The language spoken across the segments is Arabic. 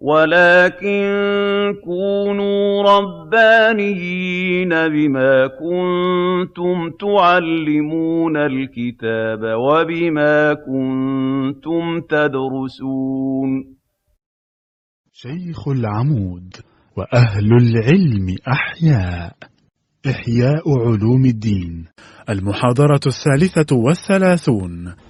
وَلَٰكِن كُونُوا رَبَّانِيِّينَ بِمَا كُنتُمْ تُعَلِّمُونَ الْكِتَابَ وَبِمَا كُنتُمْ تَدْرُسُونَ. شيخ العمود وأهل العلم أحياء. إحياء علوم الدين. المحاضرة الثالثة والثلاثون.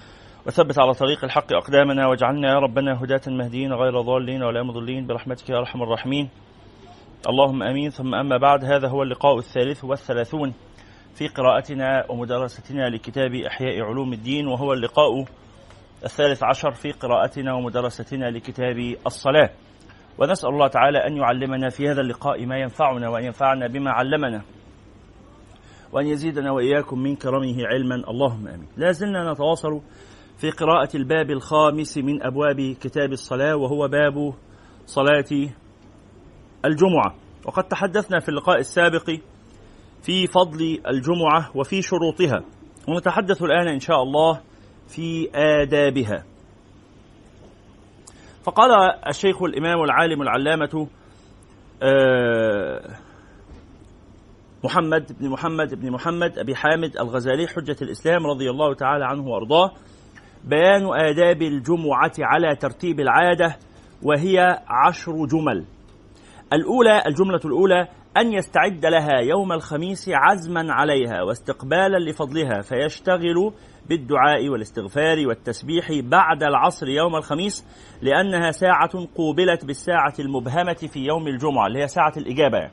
وثبت على طريق الحق أقدامنا واجعلنا يا ربنا هداة مهديين غير ضالين ولا مضلين برحمتك يا أرحم الراحمين. اللهم أمين. ثم أما بعد هذا هو اللقاء الثالث والثلاثون في قراءتنا ومدرستنا لكتاب إحياء علوم الدين وهو اللقاء الثالث عشر في قراءتنا ومدرستنا لكتاب الصلاة. ونسأل الله تعالى أن يعلمنا في هذا اللقاء ما ينفعنا وأن ينفعنا بما علمنا. وأن يزيدنا وإياكم من كرمه علما. اللهم آمين. لا زلنا نتواصل في قراءة الباب الخامس من أبواب كتاب الصلاة وهو باب صلاة الجمعة. وقد تحدثنا في اللقاء السابق في فضل الجمعة وفي شروطها ونتحدث الآن إن شاء الله في آدابها. فقال الشيخ الإمام العالم العلامة محمد بن محمد بن محمد أبي حامد الغزالي حجة الإسلام رضي الله تعالى عنه وأرضاه بيان آداب الجمعة على ترتيب العادة وهي عشر جمل. الأولى الجملة الأولى أن يستعد لها يوم الخميس عزما عليها واستقبالا لفضلها فيشتغل بالدعاء والاستغفار والتسبيح بعد العصر يوم الخميس لأنها ساعة قوبلت بالساعة المبهمة في يوم الجمعة اللي هي ساعة الإجابة.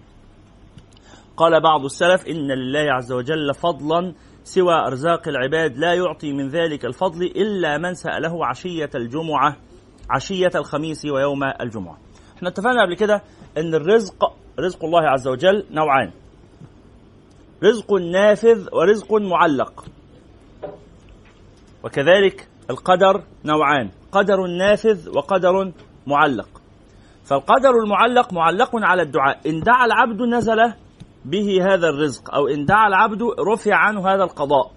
قال بعض السلف إن لله عز وجل فضلا سوى أرزاق العباد لا يعطي من ذلك الفضل إلا من سأله عشية الجمعة عشية الخميس ويوم الجمعة. إحنا اتفقنا قبل كده إن الرزق رزق الله عز وجل نوعان. رزق نافذ ورزق معلق. وكذلك القدر نوعان قدر نافذ وقدر معلق. فالقدر المعلق معلق على الدعاء. إن دعا العبد نزل به هذا الرزق أو إن دعا العبد رفع عنه هذا القضاء.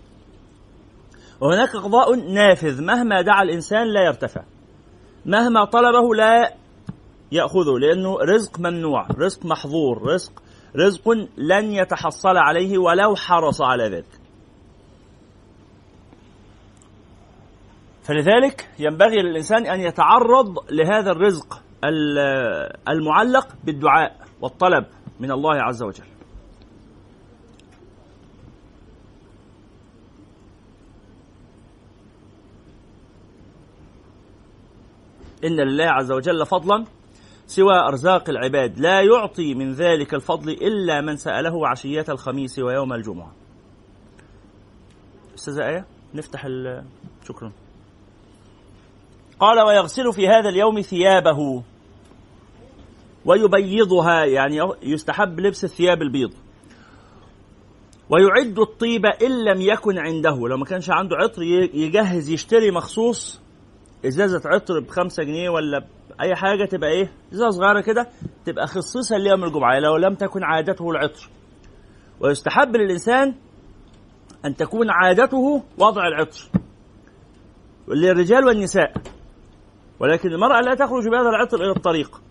وهناك قضاء نافذ مهما دعا الإنسان لا يرتفع. مهما طلبه لا يأخذه لأنه رزق ممنوع رزق محظور رزق رزق لن يتحصل عليه ولو حرص على ذلك. فلذلك ينبغي للإنسان أن يتعرض لهذا الرزق المعلق بالدعاء والطلب من الله عز وجل. إن لله عز وجل فضلا سوى أرزاق العباد. لا يعطي من ذلك الفضل إلا من سأله عشية الخميس ويوم الجمعة. أستاذة آية نفتح شكرا. قال ويغسل في هذا اليوم ثيابه ويبيضها يعني يستحب لبس الثياب البيض. ويعد الطيب إن لم يكن عنده. لو ما كانش عنده عطر يجهز يشتري مخصوص ازازة عطر بخمسة جنيه ولا أي حاجة تبقى إيه؟ ازازة صغيرة كده تبقى خصيصا ليوم الجمعة لو لم تكن عادته العطر. ويستحب للإنسان أن تكون عادته وضع العطر. للرجال والنساء. ولكن المرأة لا تخرج بهذا العطر إلى الطريق.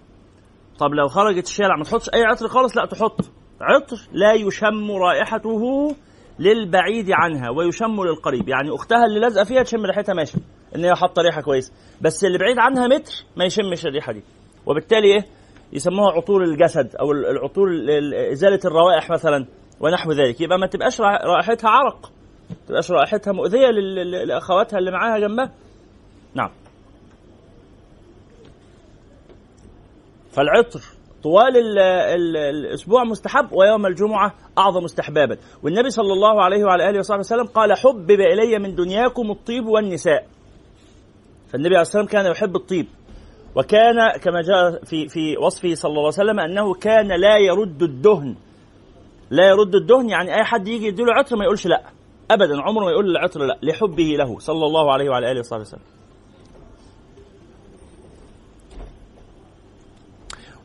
طب لو خرجت الشارع ما تحطش أي عطر خالص؟ لا تحط. عطر لا يشم رائحته للبعيد عنها ويشم للقريب. يعني أختها اللي لازقة فيها تشم ريحتها ماشي. إن هي حاطة ريحة كويسه بس اللي بعيد عنها متر ما يشمش الريحة دي. وبالتالي إيه؟ يسموها عطور الجسد أو العطور إزالة الروائح مثلا ونحو ذلك. يبقى ما تبقاش رائحتها عرق. ما تبقاش رائحتها مؤذية لأخواتها اللي معاها جنبها. نعم. فالعطر طوال ال ال الأسبوع مستحب ويوم الجمعة أعظم استحبابا. والنبي صلى الله عليه وعلى آله وصحبه وسلم قال حبب إلي من دنياكم الطيب والنساء. فالنبي عليه الصلاة والسلام كان يحب الطيب. وكان كما جاء في في وصفه صلى الله عليه وسلم أنه كان لا يرد الدهن. لا يرد الدهن يعني أي حد يجي يديله عطر ما يقولش لا. ابدا عمره ما يقول العطر لا لحبه له صلى الله عليه وعلى آله وصحبه وسلم.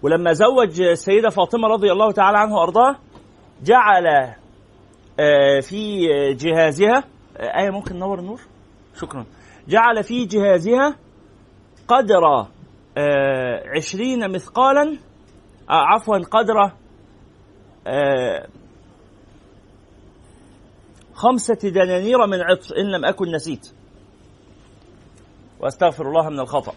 ولما زوج السيدة فاطمة رضي الله تعالى عنها وارضاها جعل آه، في جهازها آه، آية ممكن نور النور؟ شكرا. جعل في جهازها قدر آه، عشرين مثقالا عفوا قدر خمسة دنانير من عطر إن لم أكن نسيت. وأستغفر الله من الخطأ.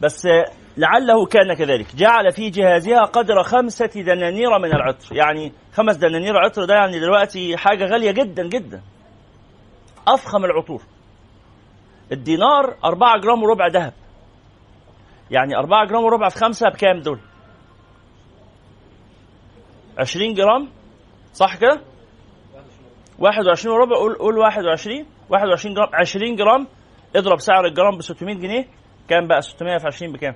بس لعله كان كذلك. جعل في جهازها قدر خمسة دنانير من العطر. يعني خمس دنانير عطر ده يعني دلوقتي حاجة غالية جدا جدا. أفخم العطور. الدينار أربعة جرام وربع ذهب. يعني أربعة جرام وربع في خمسة بكام دول؟ عشرين جرام؟ صح كده؟ واحد وعشرين وربع قول قول واحد وعشرين. واحد وعشرين جرام عشرين جرام. اضرب سعر الجرام ب 600 جنيه. كام بقى؟ 600 في 20 بكام؟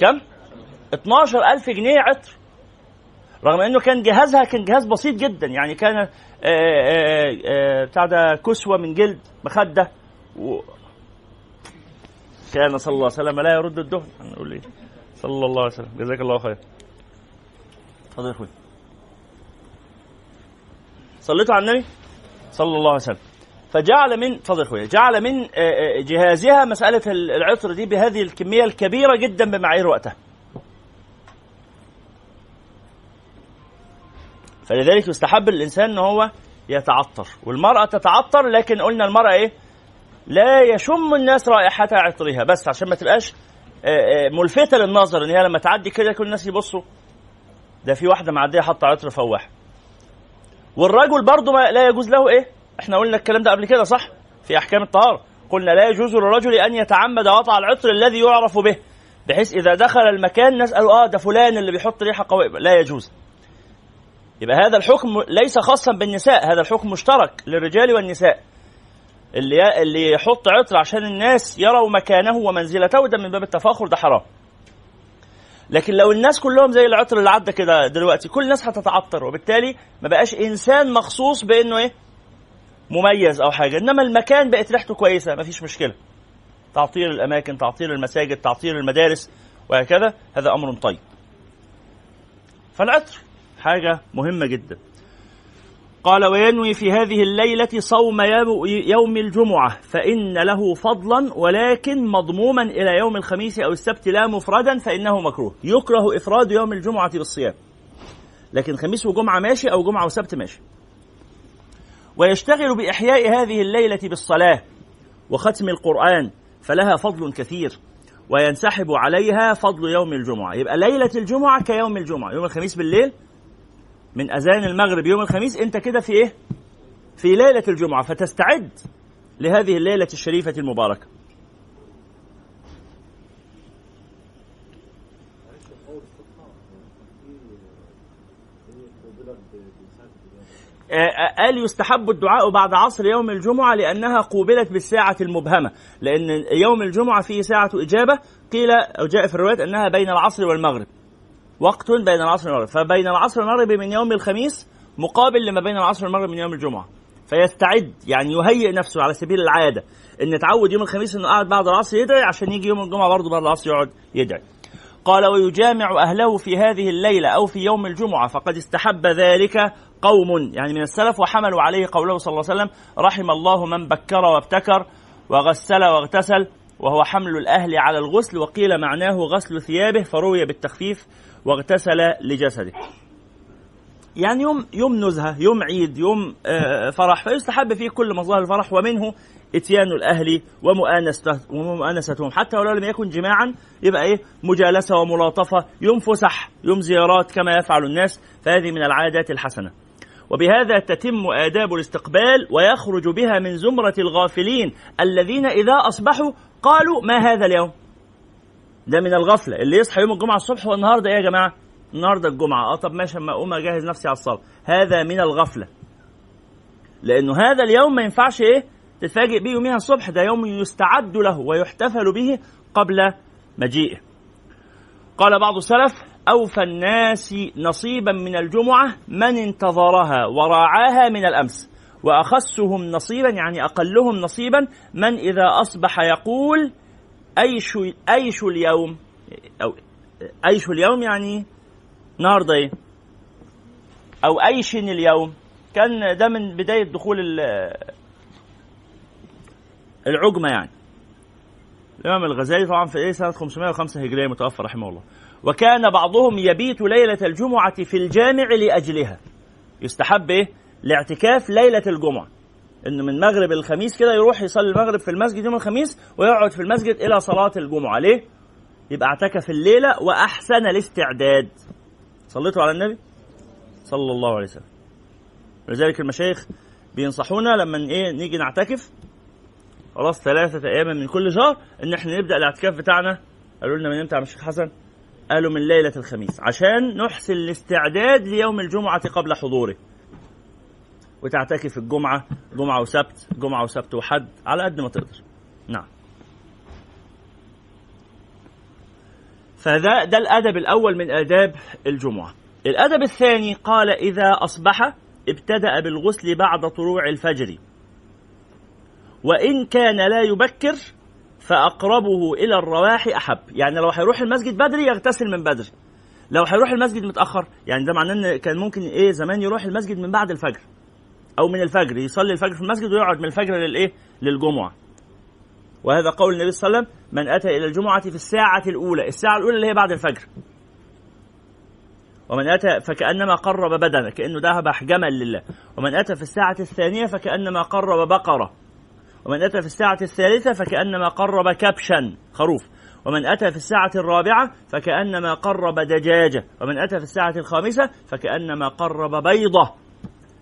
كم؟ 12000 جنيه عطر. رغم إنه كان جهازها كان جهاز بسيط جدا يعني كان آه، آه، آه، بتاع ده كسوة من جلد مخدة. و كان صلى الله عليه وسلم لا يرد الدهن. نقول إيه؟ صلى الله عليه وسلم. جزاك الله خير. اتفضل يا إخوي. صليتوا على النبي؟ صلى الله عليه وسلم. فجعل من فضل أخويا جعل من جهازها مسألة العطر دي بهذه الكمية الكبيرة جدا بمعايير وقتها. فلذلك يستحب الإنسان إن هو يتعطر والمرأة تتعطر لكن قلنا المرأة إيه؟ لا يشم الناس رائحة عطرها بس عشان ما تبقاش آه، آه، ملفتة للنظر إن هي لما تعدي كده كل الناس يبصوا. ده في واحدة معدية حاطة عطر فواح. والرجل برضه لا يجوز له إيه؟ إحنا قلنا الكلام ده قبل كده صح؟ في أحكام الطهارة. قلنا لا يجوز للرجل أن يتعمد وضع العطر الذي يعرف به بحيث إذا دخل المكان نسأل آه ده فلان اللي بيحط ريحة قوية. لا يجوز. يبقى هذا الحكم ليس خاصا بالنساء هذا الحكم مشترك للرجال والنساء. اللي اللي يحط عطر عشان الناس يروا مكانه ومنزلته ده من باب التفاخر ده حرام. لكن لو الناس كلهم زي العطر اللي عدى كده دلوقتي كل الناس هتتعطر وبالتالي ما بقاش إنسان مخصوص بإنه إيه؟ مميز أو حاجة. إنما المكان بقت ريحته كويسة ما فيش مشكلة. تعطير الأماكن تعطير المساجد تعطير المدارس وهكذا هذا أمر طيب. فالعطر حاجة مهمة جدا. قال وينوي في هذه الليلة صوم يوم الجمعة فإن له فضلا ولكن مضموما إلى يوم الخميس أو السبت لا مفردا فإنه مكروه. يكره إفراد يوم الجمعة بالصيام. لكن خميس وجمعة ماشي أو جمعة وسبت ماشي. ويشتغل بإحياء هذه الليلة بالصلاة وختم القرآن فلها فضل كثير وينسحب عليها فضل يوم الجمعة. يبقى ليلة الجمعة كيوم الجمعة. يوم الخميس بالليل من أذان المغرب يوم الخميس أنت كده في إيه؟ في ليلة الجمعة فتستعد لهذه الليلة الشريفة المباركة. قال يستحب الدعاء بعد عصر يوم الجمعة لأنها قوبلت بالساعة المبهمة. لأن يوم الجمعة فيه ساعة إجابة. قيل أو جاء في الروايات أنها بين العصر والمغرب. وقت بين العصر والمغرب. فبين العصر والمغرب من يوم الخميس مقابل لما بين العصر والمغرب من يوم الجمعة. فيستعد يعني يهيئ نفسه على سبيل العادة إن تعود يوم الخميس إنه قاعد بعد العصر يدعي عشان يجي يوم الجمعة برضه بعد العصر يقعد يدعي. قال ويجامع أهله في هذه الليلة أو في يوم الجمعة فقد استحب ذلك قوم يعني من السلف وحملوا عليه قوله صلى الله عليه وسلم رحم الله من بكر وابتكر وغسل واغتسل وهو حمل الأهل على الغسل وقيل معناه غسل ثيابه فروي بالتخفيف واغتسل لجسده. يعني يوم يوم نزهة يوم عيد يوم آه، فرح فيستحب فيه كل مظاهر الفرح ومنه إتيان الأهل ومؤانستهم حتى ولو لم يكن جماعا يبقى إيه؟ مجالسة وملاطفة يوم فسح يوم زيارات كما يفعل الناس فهذه من العادات الحسنة. وبهذا تتم آداب الاستقبال ويخرج بها من زمرة الغافلين الذين إذا أصبحوا قالوا ما هذا اليوم؟ ده من الغفلة اللي يصحى يوم الجمعة الصبح والنهاردة إيه يا جماعة؟ النهارده الجمعة. آه طب ماشي أما أقوم أجهز نفسي على الصلاة. هذا من الغفلة. لأنه هذا اليوم ما ينفعش إيه؟ تتفاجئ به يوميها الصبح. ده يوم يستعد له ويحتفل به قبل مجيئه. قال بعض السلف أوفى الناس نصيبا من الجمعة من انتظرها وراعاها من الأمس وأخسهم نصيبا يعني أقلهم نصيبا من إذا أصبح يقول أيش أيش اليوم؟ أو أيش اليوم يعني النهارده إيه؟ أو أيش اليوم؟ كان ده من بداية دخول العجمة يعني. الإمام الغزالي طبعا في إيه؟ سنة 505 هجرية متوفى رحمه الله. وكان بعضهم يبيت ليلة الجمعة في الجامع لأجلها. يستحب إيه؟ الاعتكاف ليلة الجمعة. إنه من مغرب الخميس كده يروح يصلي المغرب في المسجد يوم الخميس ويقعد في المسجد إلى صلاة الجمعة. ليه؟ يبقى اعتكف الليلة وأحسن الاستعداد. صليتوا على النبي؟ صلى الله عليه وسلم. ولذلك المشايخ بينصحونا لما إيه نيجي نعتكف. خلاص ثلاثة أيام من كل شهر إن إحنا نبدأ الاعتكاف بتاعنا. قالوا لنا من إمتى يا حسن؟ قالوا من ليلة الخميس عشان نحسن الاستعداد ليوم الجمعة قبل حضوره. وتعتكف الجمعة جمعة وسبت جمعة وسبت وحد على قد ما تقدر. نعم. فده ده الأدب الأول من آداب الجمعة. الأدب الثاني قال إذا أصبح ابتدأ بالغسل بعد طلوع الفجر. وإن كان لا يبكر فأقربه إلى الرواح أحب. يعني لو هيروح المسجد بدري يغتسل من بدري. لو هيروح المسجد متأخر يعني ده معناه إن كان ممكن إيه زمان يروح المسجد من بعد الفجر أو من الفجر يصلي الفجر في المسجد ويقعد من الفجر للإيه؟ للجمعة. وهذا قول النبي صلى الله عليه وسلم من أتى إلى الجمعة في الساعة الأولى. الساعة الأولى اللي هي بعد الفجر. ومن أتى فكأنما قرب بدنه. كأنه ذهب جمل لله. ومن أتى في الساعة الثانية فكأنما قرب بقرة. ومن أتى في الساعة الثالثة فكأنما قرب كبشا خروف. ومن أتى في الساعة الرابعة فكأنما قرب دجاجة. ومن أتى في الساعة الخامسة فكأنما قرب بيضة.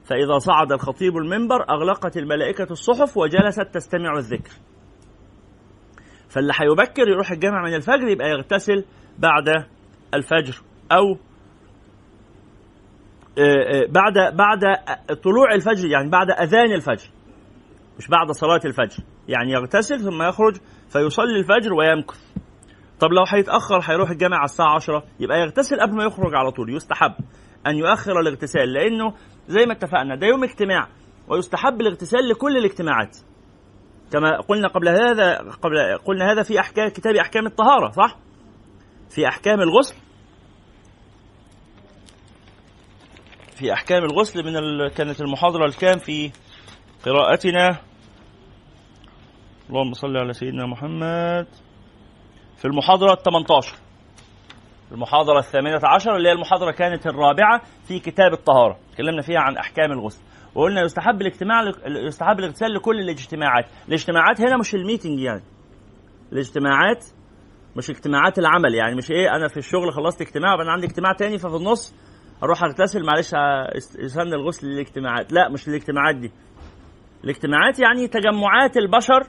فإذا صعد الخطيب المنبر أغلقت الملائكة الصحف وجلست تستمع الذكر. فاللي هيبكر يروح الجامع من الفجر يبقى يغتسل بعد الفجر أو آه، آه، بعد بعد طلوع الفجر يعني بعد أذان الفجر. مش بعد صلاة الفجر. يعني يغتسل ثم يخرج فيصلي الفجر ويمكث. طب لو هيتأخر هيروح الجامع على الساعة 10 يبقى يغتسل قبل ما يخرج على طول يستحب أن يؤخر الاغتسال لأنه زي ما اتفقنا ده يوم اجتماع ويستحب الاغتسال لكل الاجتماعات. كما قلنا قبل هذا قبل قلنا هذا في أحكام كتاب أحكام الطهارة صح؟ في أحكام الغسل. في أحكام الغسل من ال... كانت المحاضرة الكام؟ في قراءتنا. اللهم صل على سيدنا محمد. في المحاضرة 18 المحاضرة الثامنة عشر اللي هي المحاضرة كانت الرابعة في كتاب الطهارة. تكلمنا فيها عن أحكام الغسل. وقلنا يستحب الاجتماع يستحب الاغتسال لكل الاجتماعات. الاجتماعات هنا مش الميتنج يعني. الاجتماعات مش اجتماعات العمل يعني. مش إيه أنا في الشغل خلصت اجتماع وأنا عندي اجتماع تاني ففي النص أروح اغتسل معلش استنى الغسل للاجتماعات. لا مش الاجتماعات دي. الاجتماعات يعني تجمعات البشر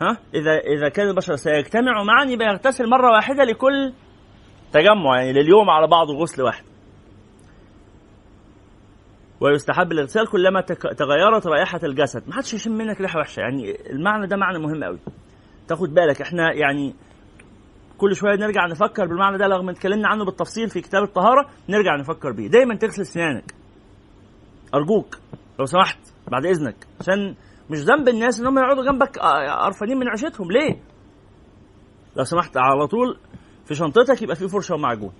ها؟ إذا إذا كان البشر سيجتمعوا معا يبقى يغتسل مرة واحدة لكل تجمع يعني لليوم على بعض غسل واحد. ويستحب الاغتسال كلما تغيرت رائحة الجسد. ما حدش يشم منك ريحة وحشة يعني المعنى ده معنى مهم قوي تاخد بالك إحنا يعني كل شوية نرجع نفكر بالمعنى ده رغم اتكلمنا عنه بالتفصيل في كتاب الطهارة نرجع نفكر بيه. دايما تغسل أسنانك. أرجوك لو سمحت. بعد إذنك. عشان مش ذنب الناس إن هم يقعدوا جنبك آه، قرفانين من عيشتهم. ليه؟ لو سمحت على طول في شنطتك يبقى في فرشة ومعجون.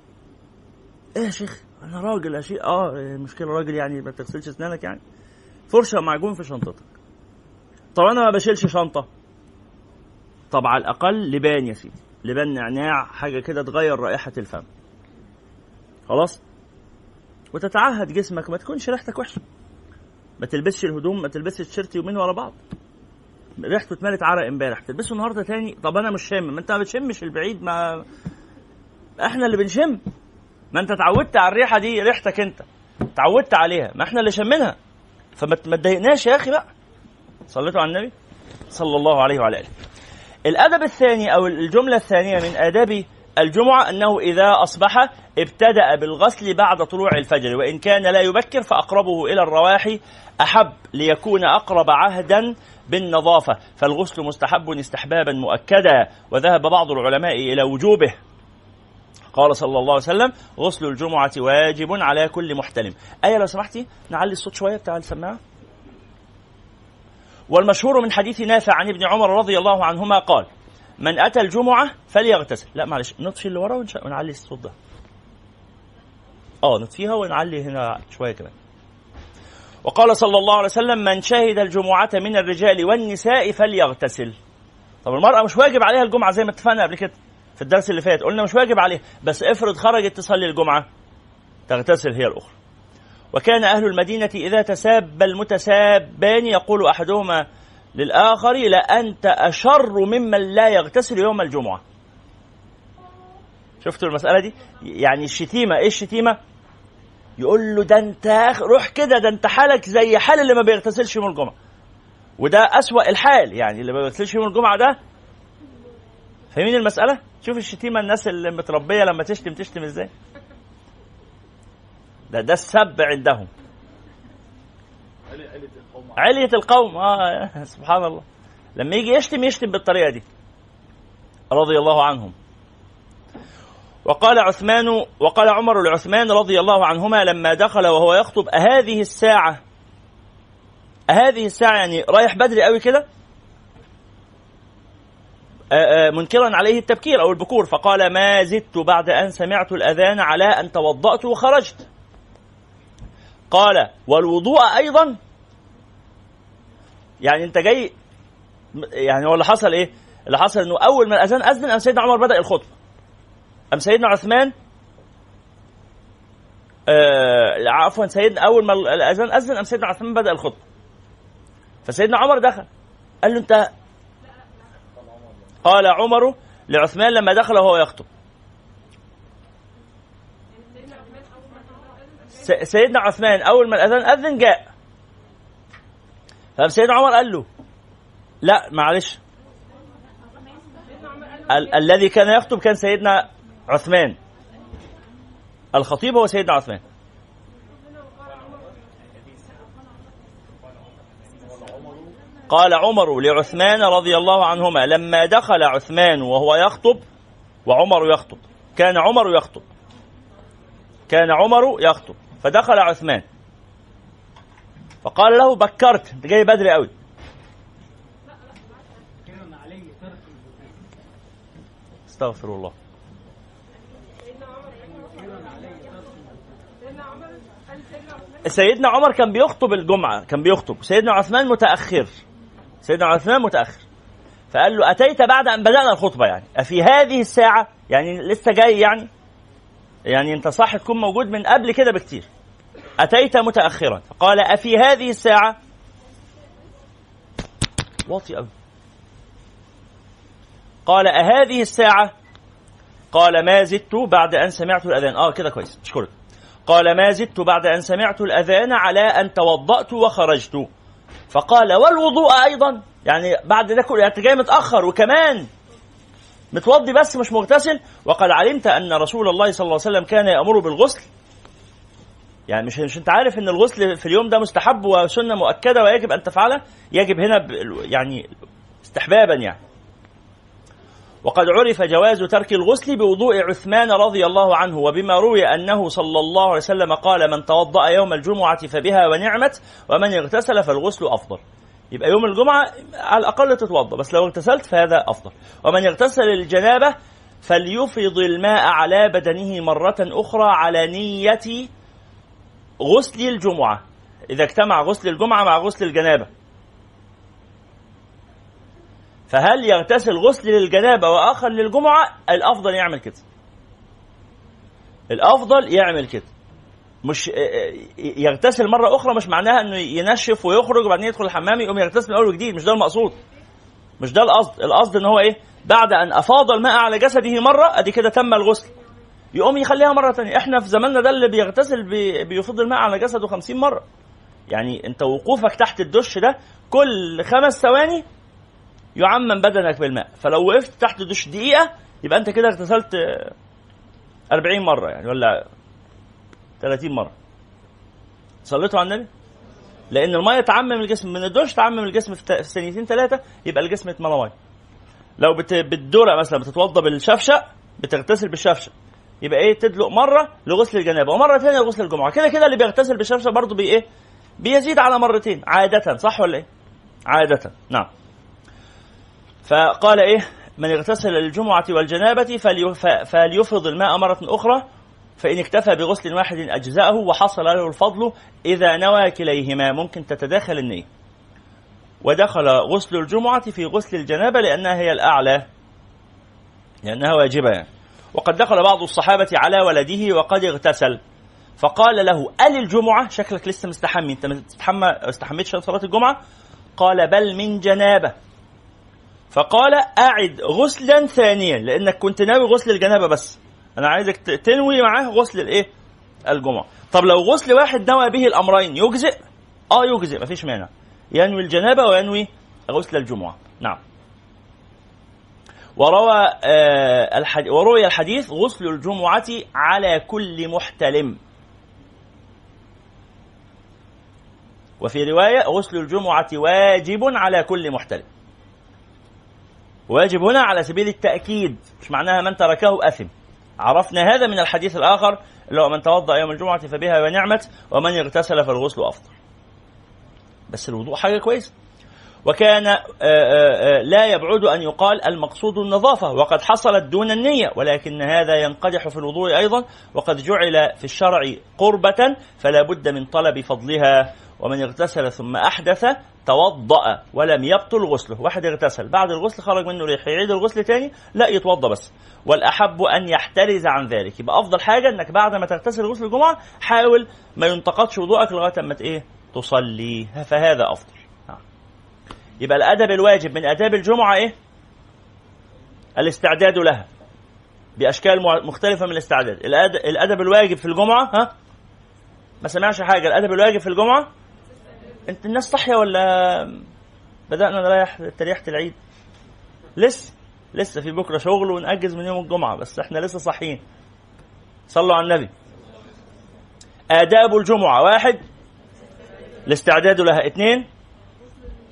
إيه يا شيخ؟ أنا راجل يا شيخ. آه المشكلة راجل يعني ما تغسلش أسنانك يعني. فرشة ومعجون في شنطتك. طب أنا ما بشيلش شنطة. طب على الأقل لبان يا سيدي. لبان نعناع حاجة كده تغير رائحة الفم. خلاص؟ وتتعهد جسمك ما تكونش ريحتك وحشة. ما تلبسش الهدوم ما تلبسش التيشيرت يومين ورا بعض. ريحته اتملت عرق امبارح. تلبسه النهارده تاني؟ طب أنا مش شامم. ما أنت ما بتشمش البعيد ما إحنا اللي بنشم. ما أنت اتعودت على الريحة دي ريحتك أنت. اتعودت عليها. ما إحنا اللي شمينها. فما تضايقناش يا أخي بقى. صليتوا على النبي صلى الله عليه وعلى آله. الأدب الثاني أو الجملة الثانية من آداب الجمعة أنه إذا أصبح ابتدأ بالغسل بعد طلوع الفجر وإن كان لا يبكر فأقربه إلى الرواح أحب ليكون أقرب عهدا بالنظافة. فالغسل مستحب استحبابا مؤكدا. وذهب بعض العلماء إلى وجوبه. قال صلى الله عليه وسلم غسل الجمعة واجب على كل محتلم. آية لو سمحتي نعلي الصوت شوية بتاع السماعة والمشهور من حديث نافع عن ابن عمر رضي الله عنهما قال من أتى الجمعة فليغتسل. لا معلش نطفي اللي ورا ونعلي الصوت ده. آه نطفيها ونعلي هنا شوية كمان. وقال صلى الله عليه وسلم من شهد الجمعة من الرجال والنساء فليغتسل. طب المرأة مش واجب عليها الجمعة زي ما اتفقنا قبل كده في الدرس اللي فات. قلنا مش واجب عليها بس افرض خرجت تصلي الجمعة تغتسل هي الأخرى. وكان أهل المدينة إذا تساب المتسابان يقول أحدهما للآخر لأنت أشر ممن لا يغتسل يوم الجمعة. شفتوا المسألة دي؟ يعني الشتيمة إيه الشتيمة؟ يقول له ده أنت روح كده ده أنت حالك زي حال اللي ما بيغتسلش يوم الجمعة. وده أسوأ الحال يعني اللي ما بيغتسلش يوم الجمعة ده. فاهمين المسألة؟ شوف الشتيمة الناس اللي متربية لما تشتم تشتم إزاي؟ ده ده السب عندهم. علية القوم. آه سبحان الله. لما يجي يشتم يشتم بالطريقة دي. رضي الله عنهم. وقال عثمان وقال عمر لعثمان رضي الله عنهما لما دخل وهو يخطب أهذه الساعة أهذه الساعة يعني رايح بدري قوي كده؟ منكرا عليه التبكير أو البكور. فقال ما زدت بعد أن سمعت الأذان على أن توضأت وخرجت. قال والوضوء أيضا يعني أنت جاي يعني هو اللي حصل إيه؟ اللي حصل إنه أول ما الأذان أذن أم سيدنا عمر بدأ الخطبة. أم سيدنا عثمان آه عفوا سيدنا أول ما الأذان أذن أم سيدنا عثمان بدأ الخطبة. فسيدنا عمر دخل. قال له أنت قال عمر لعثمان لما دخل وهو يخطب. سيدنا عثمان أول ما الأذان أذن جاء. فسيدنا عمر قال له لا معلش. ال- الذي كان يخطب كان سيدنا عثمان. الخطيب هو سيدنا عثمان. قال عمر لعثمان رضي الله عنهما لما دخل عثمان وهو يخطب وعمر يخطب. كان عمر يخطب. كان عمر يخطب. فدخل عثمان. فقال له بكرت انت جاي بدري قوي. استغفر الله. سيدنا عمر كان بيخطب الجمعة كان بيخطب. سيدنا عثمان متأخر. سيدنا عثمان متأخر. فقال له أتيت بعد أن بدأنا الخطبة يعني؟ أفي هذه الساعة؟ يعني لسه جاي يعني؟ يعني أنت صح تكون موجود من قبل كده بكتير. أتيت متأخرا؟ فقال أفي هذه الساعة؟ واطي أوي. قال أهذه الساعة؟ قال ما زدت بعد أن سمعت الأذان. آه كده كويس. أشكرك قال ما زدت بعد أن سمعت الأذان على أن توضأت وخرجت. فقال والوضوء أيضا. يعني بعد ده كله يعني جاي متأخر وكمان متوضي بس مش مغتسل. وقد علمت أن رسول الله صلى الله عليه وسلم كان يأمر بالغسل. يعني مش مش انت عارف ان الغسل في اليوم ده مستحب وسنة مؤكدة ويجب أن تفعله؟ يجب هنا يعني استحبابا يعني. وقد عرف جواز ترك الغسل بوضوء عثمان رضي الله عنه وبما روي أنه صلى الله عليه وسلم قال من توضأ يوم الجمعة فبها ونعمت ومن اغتسل فالغسل أفضل. يبقى يوم الجمعة على الأقل تتوضأ بس لو اغتسلت فهذا أفضل. ومن اغتسل الجنابة فليفض الماء على بدنه مرة أخرى على نية غسل الجمعة. إذا اجتمع غسل الجمعة مع غسل الجنابة. فهل يغتسل غسل للجنابة وآخر للجمعة؟ الأفضل يعمل كده. الأفضل يعمل كده. مش يغتسل مرة أخرى مش معناها إنه ينشف ويخرج وبعدين يدخل الحمام يقوم يغتسل من أول وجديد. مش ده المقصود. مش ده القصد. القصد إن هو إيه؟ بعد أن أفاض الماء على جسده مرة أدي كده تم الغسل. يقوم يخليها مرة ثانية إحنا في زماننا ده اللي بيغتسل بي بيفض الماء على جسده خمسين مرة. يعني أنت وقوفك تحت الدش ده كل خمس ثواني يعمم بدنك بالماء. فلو وقفت تحت الدش دقيقة يبقى أنت كده اغتسلت 40 مرة يعني ولا 30 مرة. صليتوا على النبي؟ لأن المية تعمم الجسم. من الدش تعمم الجسم في ثانيتين ثلاثة يبقى الجسم اتملى مية. لو بت... بالدرة مثلا بتتوضى بالشفشق بتغتسل بالشفشق. يبقى إيه تدلق مرة لغسل الجنابة ومرة ثانية لغسل الجمعة. كده كده اللي بيغتسل بالشمس برضه بي إيه بيزيد على مرتين عادة صح ولا إيه؟ عادة نعم. فقال إيه من اغتسل للجمعة والجنابة فليفرض الماء مرة أخرى فإن اكتفى بغسل واحد أجزأه وحصل له الفضل إذا نوى كليهما. ممكن تتداخل النية ودخل غسل الجمعة في غسل الجنابة لأنها هي الأعلى لأنها واجبة يعني. وقد دخل بعض الصحابة على ولده وقد اغتسل. فقال له أل الجمعة؟ شكلك لسه مستحمي. أنت مستحمى استحميتش صلاة الجمعة؟ قال بل من جنابة. فقال أعد غسلا ثانيا لأنك كنت ناوي غسل الجنابة بس. أنا عايزك تنوي معاه غسل الإيه؟ الجمعة. طب لو غسل واحد نوى به الأمرين يجزئ؟ آه يجزئ مفيش مانع. ينوي الجنابة وينوي غسل الجمعة. نعم. وروى آه وروي الحديث غسل الجمعة على كل محتلم. وفي رواية غسل الجمعة واجب على كل محتلم. واجب هنا على سبيل التأكيد مش معناها من تركه أثم. عرفنا هذا من الحديث الآخر اللي هو من توضأ يوم الجمعة فبها ونعمت ومن اغتسل فالغسل أفضل. بس الوضوء حاجة كويسة. وكان آه، آه، آه، لا يبعد أن يقال المقصود النظافة وقد حصلت دون النية ولكن هذا ينقدح في الوضوء أيضا وقد جعل في الشرع قربة فلا بد من طلب فضلها ومن اغتسل ثم أحدث توضأ ولم يبطل غسله. واحد اغتسل بعد الغسل خرج منه ريح يعيد الغسل تاني لا يتوضأ بس. والأحب أن يحترز عن ذلك. يبقى أفضل حاجة أنك بعد ما تغتسل غسل الجمعة حاول ما ينتقدش وضوءك لغاية ما إيه؟ تصلي. فهذا أفضل. يبقى الأدب الواجب من آداب الجمعة إيه؟ الاستعداد لها. بأشكال مختلفة من الاستعداد. الأدب الواجب في الجمعة ها؟ ما سمعش حاجة. الأدب الواجب في الجمعة؟ انت الناس صاحية ولا بدأنا نريح تريحة العيد؟ لسه لسه في بكرة شغل ونأجز من يوم الجمعة بس إحنا لسه صاحيين. صلوا على النبي. آداب الجمعة. واحد الاستعداد لها. اثنين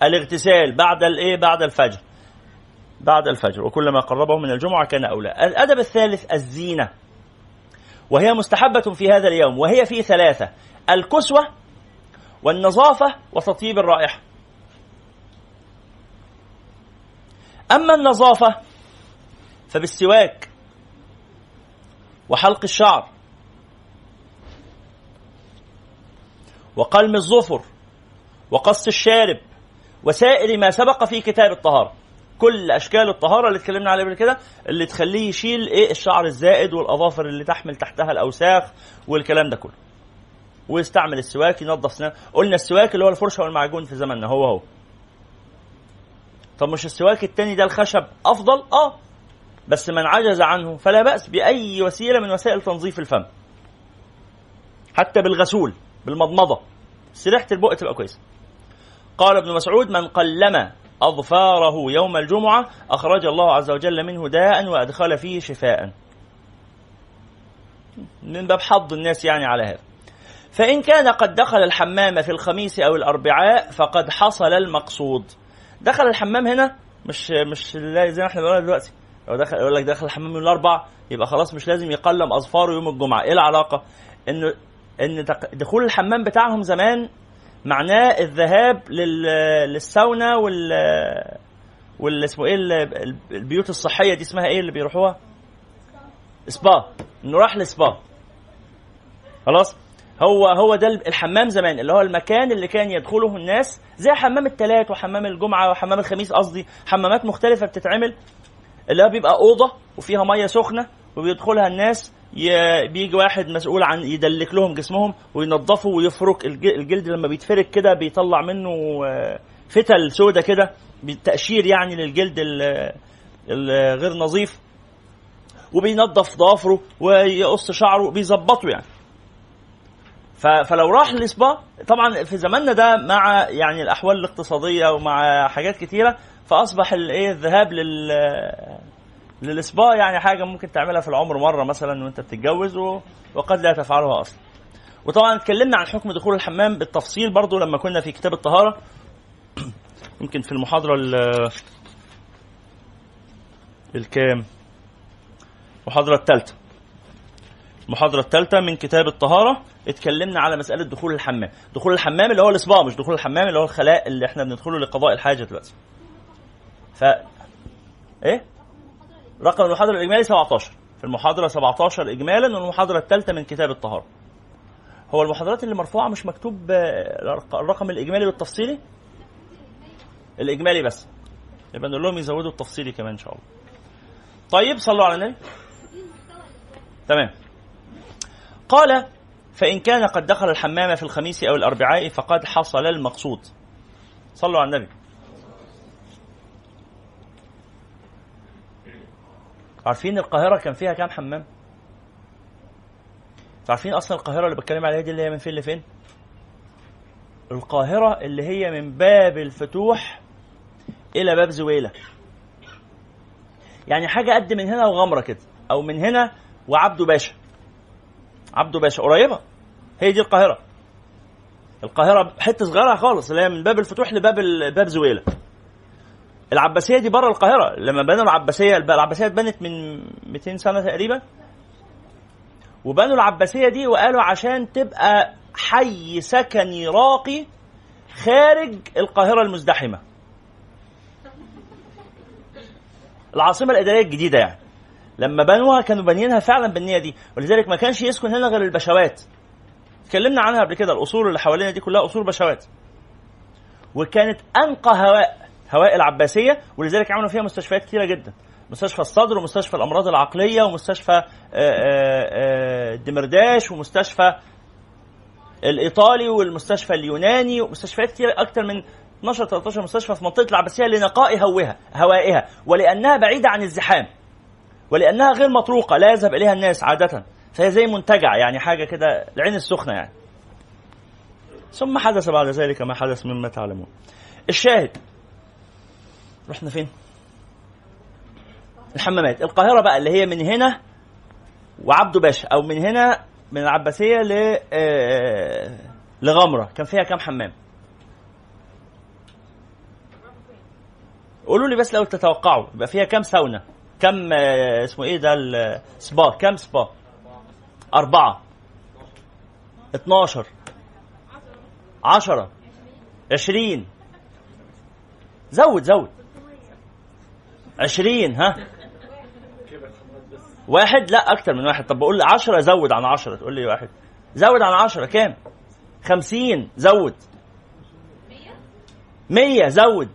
الاغتسال بعد الايه؟ بعد الفجر. بعد الفجر. وكلما قربه من الجمعة كان أولى. الأدب الثالث الزينة. وهي مستحبة في هذا اليوم. وهي في ثلاثة. الكسوة والنظافة وتطيب الرائحة. أما النظافة فبالسواك وحلق الشعر وقلم الظفر وقص الشارب وسائر ما سبق في كتاب الطهارة. كل أشكال الطهارة اللي اتكلمنا عليها قبل كده اللي تخليه يشيل إيه؟ الشعر الزائد والأظافر اللي تحمل تحتها الأوساخ والكلام ده كله. ويستعمل السواك ينظف سنان. قلنا السواك اللي هو الفرشة والمعجون في زماننا هو هو. طب مش السواك التاني ده الخشب أفضل؟ آه. بس من عجز عنه فلا بأس بأي وسيلة من وسائل تنظيف الفم. حتى بالغسول بالمضمضة. سريحة البق تبقى كويسة. قال ابن مسعود من قلم أظفاره يوم الجمعة أخرج الله عز وجل منه داء وأدخل فيه شفاء. من باب حظ الناس يعني على هذا. فإن كان قد دخل الحمام في الخميس أو الأربعاء فقد حصل المقصود. دخل الحمام هنا؟ مش مش زي ما إحنا بنقول دلوقتي. لو دخل يقول لك دخل الحمام من الأربع يبقى خلاص مش لازم يقلم أظفاره يوم الجمعة. إيه العلاقة؟ إنه إن دخول الحمام بتاعهم زمان معناه الذهاب للساونا وال وال اسمه إيه البيوت الصحية دي اسمها إيه اللي بيروحوها؟ سبا. انه راح لسبا. خلاص؟ هو هو ده الحمام زمان اللي هو المكان اللي كان يدخله الناس زي حمام الثلاث وحمام الجمعة وحمام الخميس قصدي حمامات مختلفة بتتعمل اللي هو بيبقى أوضة وفيها مية سخنة وبيدخلها الناس بيجي واحد مسؤول عن يدلك لهم جسمهم وينظفوا ويفرك الجلد لما بيتفرك كده بيطلع منه آه، فتل سودة كده بالتأشير يعني للجلد الغير نظيف وبينظف ضوافره ويقص شعره بيظبطه يعني. فلو راح للسبا طبعا في زماننا ده مع يعني الأحوال الاقتصادية ومع حاجات كتيرة فأصبح الايه الذهاب لل للسبا يعني حاجة ممكن تعملها في العمر مرة مثلا وأنت بتتجوز وقد لا تفعلها أصلا. وطبعا اتكلمنا عن حكم دخول الحمام بالتفصيل برضو لما كنا في كتاب الطهارة. يمكن في المحاضرة الكام؟ المحاضرة الثالثة. المحاضرة الثالثة من كتاب الطهارة اتكلمنا على مسألة دخول الحمام. دخول الحمام اللي هو الإصباع مش دخول الحمام اللي هو الخلاء اللي إحنا بندخله لقضاء الحاجة دلوقتي. ف إيه؟ رقم المحاضرة الإجمالي 17 في المحاضرة 17 إجمالا والمحاضرة الثالثة من كتاب الطهارة. هو المحاضرات اللي مرفوعة مش مكتوب آه، الرقم الإجمالي والتفصيلي؟ الإجمالي بس. يبقى نقول لهم يزودوا التفصيلي كمان إن شاء الله. طيب صلوا على النبي. تمام. قال فإن كان قد دخل الحمام في الخميس أو الأربعاء فقد حصل المقصود. صلوا على النبي. عارفين القاهرة كان فيها كام حمام؟ عارفين أصلا القاهرة اللي بتكلم عليها دي اللي هي من فين لفين؟ القاهرة اللي هي من باب الفتوح إلى باب زويلة. يعني حاجة قد من هنا وغمرة كده أو من هنا وعبده باشا. عبده باشا قريبة. هي دي القاهرة. القاهرة حتة صغيرة خالص اللي هي من باب الفتوح لباب باب زويلة. العباسية دي بره القاهرة لما بنوا العباسية العباسية اتبنت من 200 سنة تقريبا. وبنوا العباسية دي وقالوا عشان تبقى حي سكني راقي خارج القاهرة المزدحمة. العاصمة الإدارية الجديدة يعني. لما بنوها كانوا بانيينها فعلا بالنية دي. ولذلك ما كانش يسكن هنا غير البشوات. اتكلمنا عنها قبل كده الأصول اللي حوالينا دي كلها أصول بشوات. وكانت أنقى هواء. هواء العباسية ولذلك عملوا فيها مستشفيات كثيرة جدا. مستشفى الصدر ومستشفى الأمراض العقلية ومستشفى آه، آه، آه، دمرداش ومستشفى الإيطالي والمستشفى اليوناني ومستشفيات كثيرة أكثر من 12 13 مستشفى في منطقة العباسية لنقاء هوها هوائها. ولأنها بعيدة عن الزحام. ولأنها غير مطروقة لا يذهب إليها الناس عادة. فهي زي منتجع يعني حاجة كده العين السخنة يعني. ثم حدث بعد ذلك ما حدث مما تعلمون. الشاهد رحنا فين؟ الحمامات. القاهرة بقى اللي هي من هنا وعبده باشا أو من هنا من العباسية ل آه، لغمرة. كان فيها كام حمام؟ قولوا لي بس لو تتوقعوا. يبقى فيها كام ساونا؟ كم آه، اسمه إيه ده السبا كم سبا؟ أربعة. 12 10 20 زود زود. 20 ها؟ واحد؟ لا أكتر من واحد. طب بقول لي 10 زود عن 10 تقول لي واحد. زود عن 10 كام؟ 50 زود. 100 زود.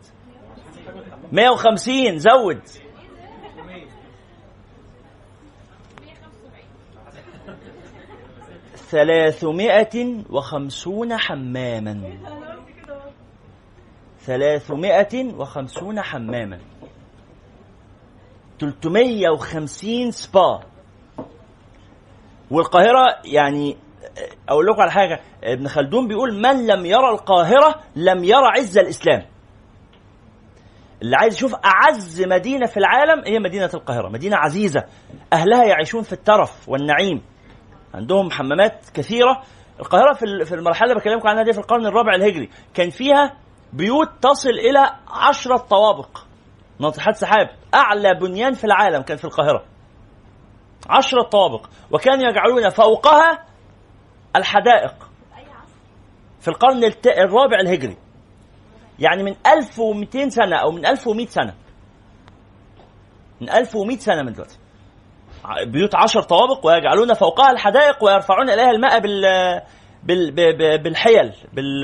150 زود. ثلاثمائة وخمسون حماما. ثلاثمائة وخمسون حماما. 350 سبا. والقاهرة يعني أقول لكم على حاجة ابن خلدون بيقول من لم يرى القاهرة لم يرى عز الإسلام. اللي عايز يشوف أعز مدينة في العالم هي مدينة القاهرة مدينة عزيزة. أهلها يعيشون في الترف والنعيم. عندهم حمامات كثيرة. القاهرة في المرحلة اللي بكلمكم عنها دي في القرن الرابع الهجري كان فيها بيوت تصل إلى عشرة طوابق. ناطحات سحاب. أعلى بنيان في العالم كان في القاهرة. عشرة طوابق وكانوا يجعلون فوقها الحدائق. في القرن الرابع الهجري. يعني من 1200 سنة أو من 1100 سنة. من 1100 سنة من دلوقتي. بيوت عشر طوابق ويجعلون فوقها الحدائق ويرفعون إليها الماء بال بال بالحيل بال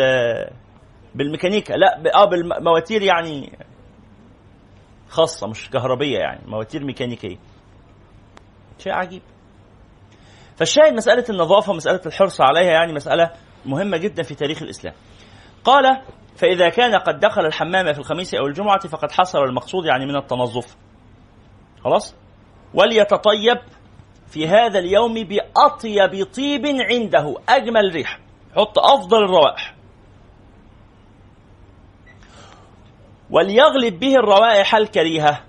بالميكانيكا. لا آه بالمواتير يعني خاصة مش كهربية يعني مواتير ميكانيكية. شيء عجيب. فالشاهد مسألة النظافة مسألة الحرص عليها يعني مسألة مهمة جدا في تاريخ الإسلام. قال فإذا كان قد دخل الحمام في الخميس أو الجمعة فقد حصل المقصود يعني من التنظف. خلاص؟ وليتطيب في هذا اليوم بأطيب طيب عنده أجمل ريح حط أفضل الروائح. وليغلب به الروائح الكريهة.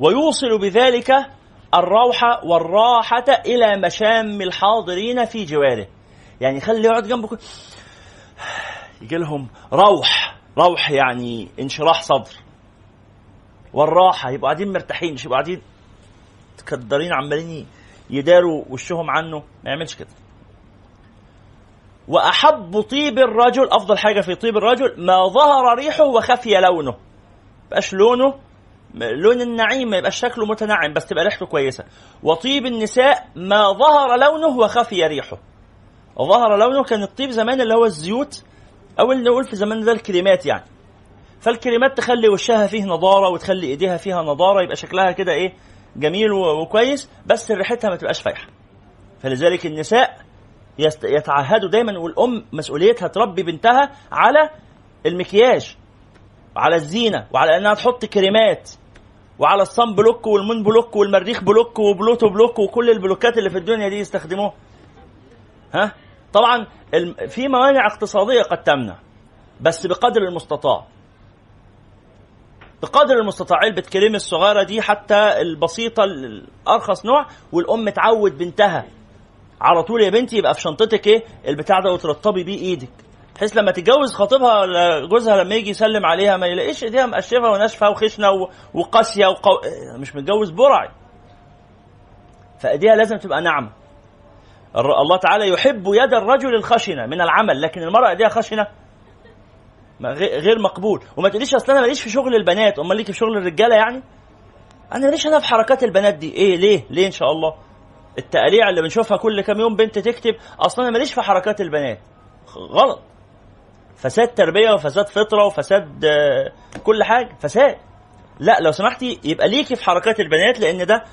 ويوصل بذلك الروح والراحة إلى مشام الحاضرين في جواره. يعني خلي يقعد جنبك يجي لهم روح روح يعني انشراح صدر. والراحة يبقوا قاعدين مرتاحين مش يبقوا قاعدين متكدرين عمالين يداروا وشهم عنه. ما يعملش كده. وأحب طيب الرجل أفضل حاجة في طيب الرجل ما ظهر ريحه وخفي لونه. بقاش لونه لون النعيم ما يبقاش شكله متنعم بس تبقى ريحته كويسة. وطيب النساء ما ظهر لونه وخفي ريحه. ظهر لونه كان الطيب زمان اللي هو الزيوت أو اللي نقول في زمان ده الكريمات يعني. فالكريمات تخلي وشها فيه نضارة وتخلي إيديها فيها نضارة يبقى شكلها كده إيه جميل وكويس بس ريحتها ما تبقاش فايحة. فلذلك النساء يتعهدوا دايما والأم مسؤوليتها تربي بنتها على المكياج وعلى الزينة وعلى إنها تحط كريمات وعلى ال sun block وال moon block والمريخ block وبلوتو block وكل ال block ات اللي في الدنيا دي يستخدموها. ها؟ طبعا في موانع اقتصادية قد تمنع بس بقدر المستطاع. بقدر المستطاع علبة كريم الصغيرة دي حتى البسيطة الأرخص نوع والأم تعود بنتها على طول يا بنتي يبقى في شنطتك إيه؟ البتاع ده وترطبي بيه إيدك. بحيث لما تتجوز خطيبها ولا جوزها لما يجي يسلم عليها ما يلاقيش إيديها مقشفة وناشفة وخشنة وقاسية وقو... مش متجوز برعي. فإيديها لازم تبقى ناعمة. الله تعالى يحب يد الرجل الخشنة من العمل لكن المرأة إيديها خشنة. غير مقبول. وما تقوليش أصل أنا ماليش في شغل البنات. أمال ليكي في شغل الرجالة يعني؟ أنا ماليش أنا في حركات البنات دي. إيه ليه؟ ليه إن شاء الله؟ التقليع اللي بنشوفها كل كام يوم بنت تكتب أصلا أنا ماليش في حركات البنات. غلط. فساد تربية وفساد فطرة وفساد آه، كل حاجة. فساد. لا لو سمحتي يبقى ليكي في حركات البنات لأن ده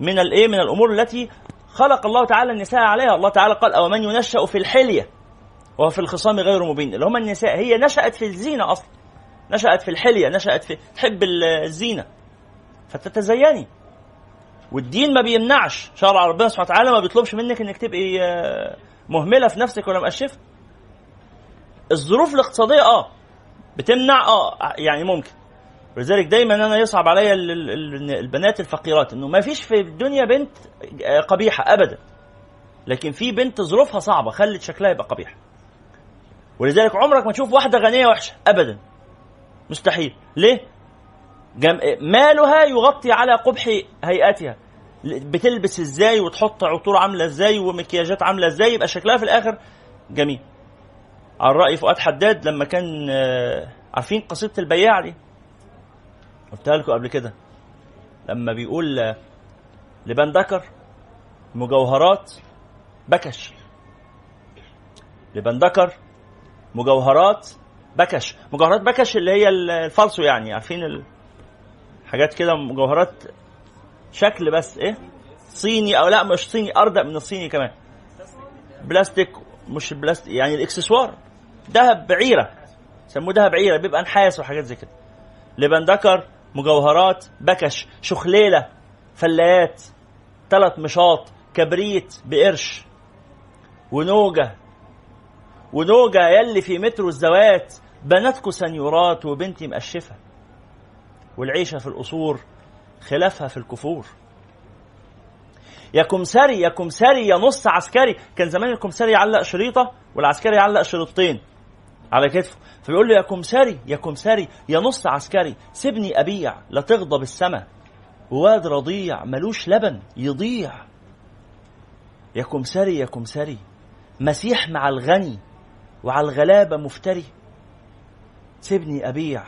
من الايه من الأمور التي خلق الله تعالى النساء عليها. الله تعالى قال أو من ينشأ في الحلية وفي الخصام غير مبين. اللي هم النساء هي نشأت في الزينة أصلا. نشأت في الحلية نشأت في تحب الزينة. فتتزيني. والدين ما بيمنعش. شرع ربنا سبحانه وتعالى ما بيطلبش منك إنك تبقي آه، مهملة في نفسك ولا مقشفة. الظروف الاقتصادية آه بتمنع آه يعني ممكن. ولذلك دايما أنا يصعب عليا البنات الفقيرات إنه ما فيش في الدنيا بنت آه، قبيحة ابدا. لكن في بنت ظروفها صعبة خلت شكلها يبقى قبيح ولذلك عمرك ما تشوف واحدة غنية وحشة ابدا. مستحيل. ليه. مالها يغطي على قبح هيئتها بتلبس إزاي وتحط عطور عاملة إزاي ومكياجات عاملة إزاي يبقى شكلها في الآخر جميل. على رأي فؤاد حداد لما كان آه، عارفين قصيدة البياع دي؟ قلتها لكم قبل كده. لما بيقول آه، لبان دكر مجوهرات بكش. لبان دكر مجوهرات بكش. مجوهرات بكش اللي هي الفالسو يعني عارفين حاجات كده مجوهرات شكل بس إيه؟ صيني أو لأ مش صيني أردأ من الصيني كمان. بلاستيك مش بلاستيك يعني الإكسسوار. ذهب بعيرة سموه ذهب بعيره بيبقى نحاس وحاجات زي كده. لبن دكر مجوهرات بكش شخليلة فلايات ثلاث مشاط كبريت بقرش ونوجة. ونوجة يلي في مترو الزوات بناتكو سنيورات وبنتي مقشفة. والعيشة في الأصول خلافها في الكفور. يا كمساري يا كمساري يا نص عسكري. كان زمان الكمساري يعلق شريطة والعسكري يعلق شريطتين. على كتفه. فبيقول له يا كمساري يا كمساري يا نص عسكري سيبني أبيع لا تغضب السما واد رضيع ملوش لبن يضيع. يا كمساري يا كمساري مسيح مع الغني وعلى الغلابة مفتري. سيبني أبيع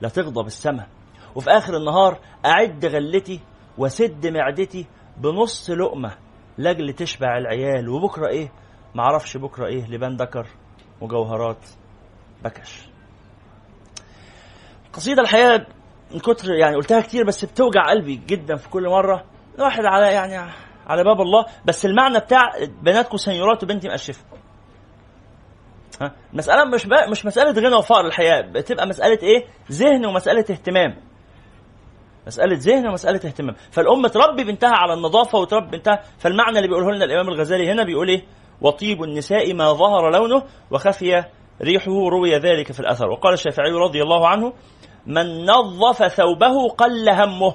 لا تغضب السما وفي آخر النهار أعد غلتي وسد معدتي بنص لقمة لأجل تشبع العيال. وبكرة إيه؟ معرفش بكرة إيه لبان دكر مجوهرات بكش. القصيدة الحقيقة من كتر يعني قلتها كتير بس بتوجع قلبي جدا في كل مرة. الواحد على يعني على باب الله. بس المعنى بتاع بناتكم سنيورات وبنتي مقشفة. ها؟ مسألة مش مش مسألة غنى وفقر الحقيقة بتبقى مسألة إيه؟ ذهن ومسألة اهتمام. مسألة ذهن ومسألة اهتمام. فالأم تربي بنتها على النظافة وتربي بنتها. فالمعنى اللي بيقوله لنا الإمام الغزالي هنا بيقول إيه؟ وطيب النساء ما ظهر لونه وخفي ريحه روي ذلك في الأثر. وقال الشافعي رضي الله عنه من نظف ثوبه قل همه.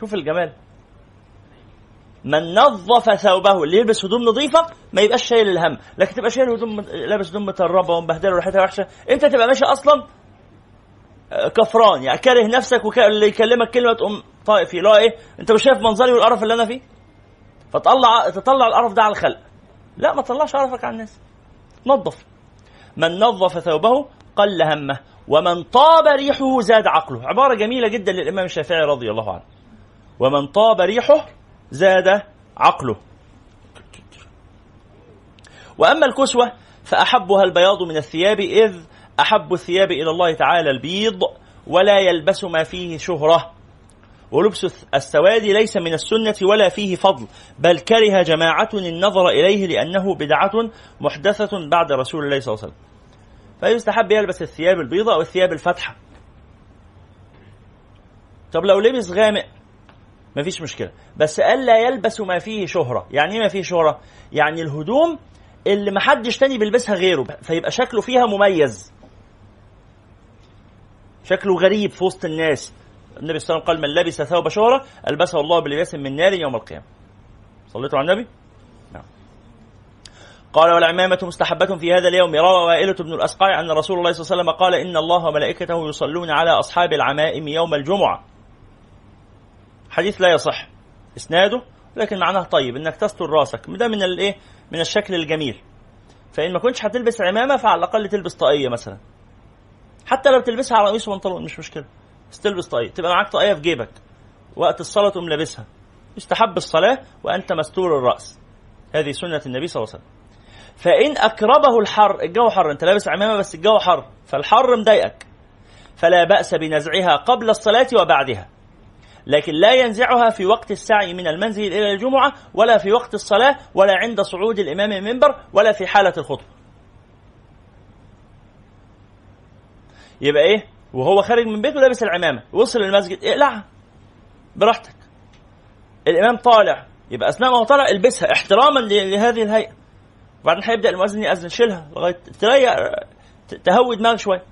شوف الجمال. من نظف ثوبه. اللي يلبس هدوم نظيفة ما يبقاش شايل الهم. لكن تبقى شايل هدوم لابس هدوم متربة ومبهدلة وريحتها وحشة أنت تبقى ماشي أصلا كفران يعني كاره نفسك واللي يكلمك كلمة تقوم طائفي اللي هو إيه؟ أنت مش شايف منظري والقرف اللي أنا فيه؟ فطلع تطلع القرف ده على الخلق. لا ما تطلعش قرفك على الناس. نظف. من نظف ثوبه قل همه ومن طاب ريحه زاد عقله. عبارة جميلة جدا للإمام الشافعي رضي الله عنه. ومن طاب ريحه زاد عقله. وأما الكسوة فأحبها البياض من الثياب إذ أحب الثياب إلى الله تعالى البيض ولا يلبس ما فيه شهرة. ولبس السواد ليس من السنة ولا فيه فضل بل كره جماعة النظر إليه لأنه بدعة محدثة بعد رسول الله صلى الله عليه وسلم. فيستحب يلبس الثياب البيضاء أو الثياب الفاتحة. طب لو لبس غامق مفيش مشكلة. بس ألا يلبس ما فيه شهرة. يعني إيه ما فيه شهرة؟ يعني الهدوم اللي محدش تاني بيلبسها غيره فيبقى شكله فيها مميز. شكله غريب في وسط الناس. النبي صلى الله عليه وسلم قال من لبس ثوب شهرة ألبسه الله بلباس من نار يوم القيامة. صليتوا على النبي؟ نعم. قال والعمامة مستحبة في هذا اليوم. روى وائلة بن الأسقاع أن رسول الله صلى الله عليه وسلم قال إن الله وملائكته يصلون على أصحاب العمائم يوم الجمعة. حديث لا يصح. إسناده لكن معناه طيب إنك تستر راسك. ده من الإيه من الشكل الجميل. فإن ما كنتش هتلبس عمامة فعلى الأقل تلبس طاقية مثلا. حتى لو تلبسها على قميص وبنطلون مش مشكلة. بس تلبس طاقية. تبقى معاك طاقية في جيبك. وقت الصلاة تقوم لابسها. يستحب الصلاة وأنت مستور الرأس. هذه سنة النبي صلى الله عليه وسلم. فإن أكربه الحر الجو حر أنت لابس عمامة بس الجو حر فالحر مضايقك. فلا بأس بنزعها قبل الصلاة وبعدها. لكن لا ينزعها في وقت السعي من المنزل إلى الجمعة ولا في وقت الصلاة ولا عند صعود الإمام المنبر ولا في حالة الخطبة. يبقى إيه؟ وهو خارج من بيته لابس العمامة. وصل المسجد اقلعها براحتك. الإمام طالع. يبقى أثناء ما هو طالع البسها. احتراما لهذه الهيئة. وبعدين هيبدأ المؤذن يأذن. شيلها لغاية تريح تهوي دماغك شوية.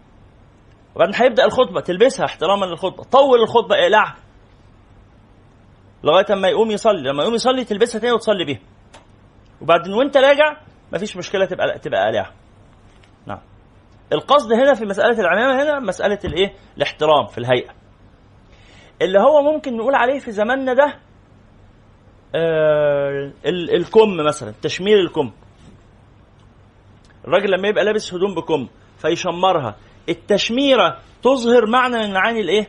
وبعدين هيبدأ الخطبة. تلبسها احتراما للخطبة. طول الخطبة اقلعها. لغاية أما يقوم يصلي. لما يقوم يصلي تلبسها تاني وتصلي بيها. وبعدين وانت راجع مفيش مشكلة تبقى تبقى قلعها القصد هنا في مسألة العمامة هنا مسألة الإيه الاحترام في الهيئة اللي هو ممكن نقول عليه في زماننا ده آه الكم مثلا تشمير الكم الراجل لما يبقى لابس هدوم بكم فيشمرها التشميرة تظهر معنى من معاني الإيه؟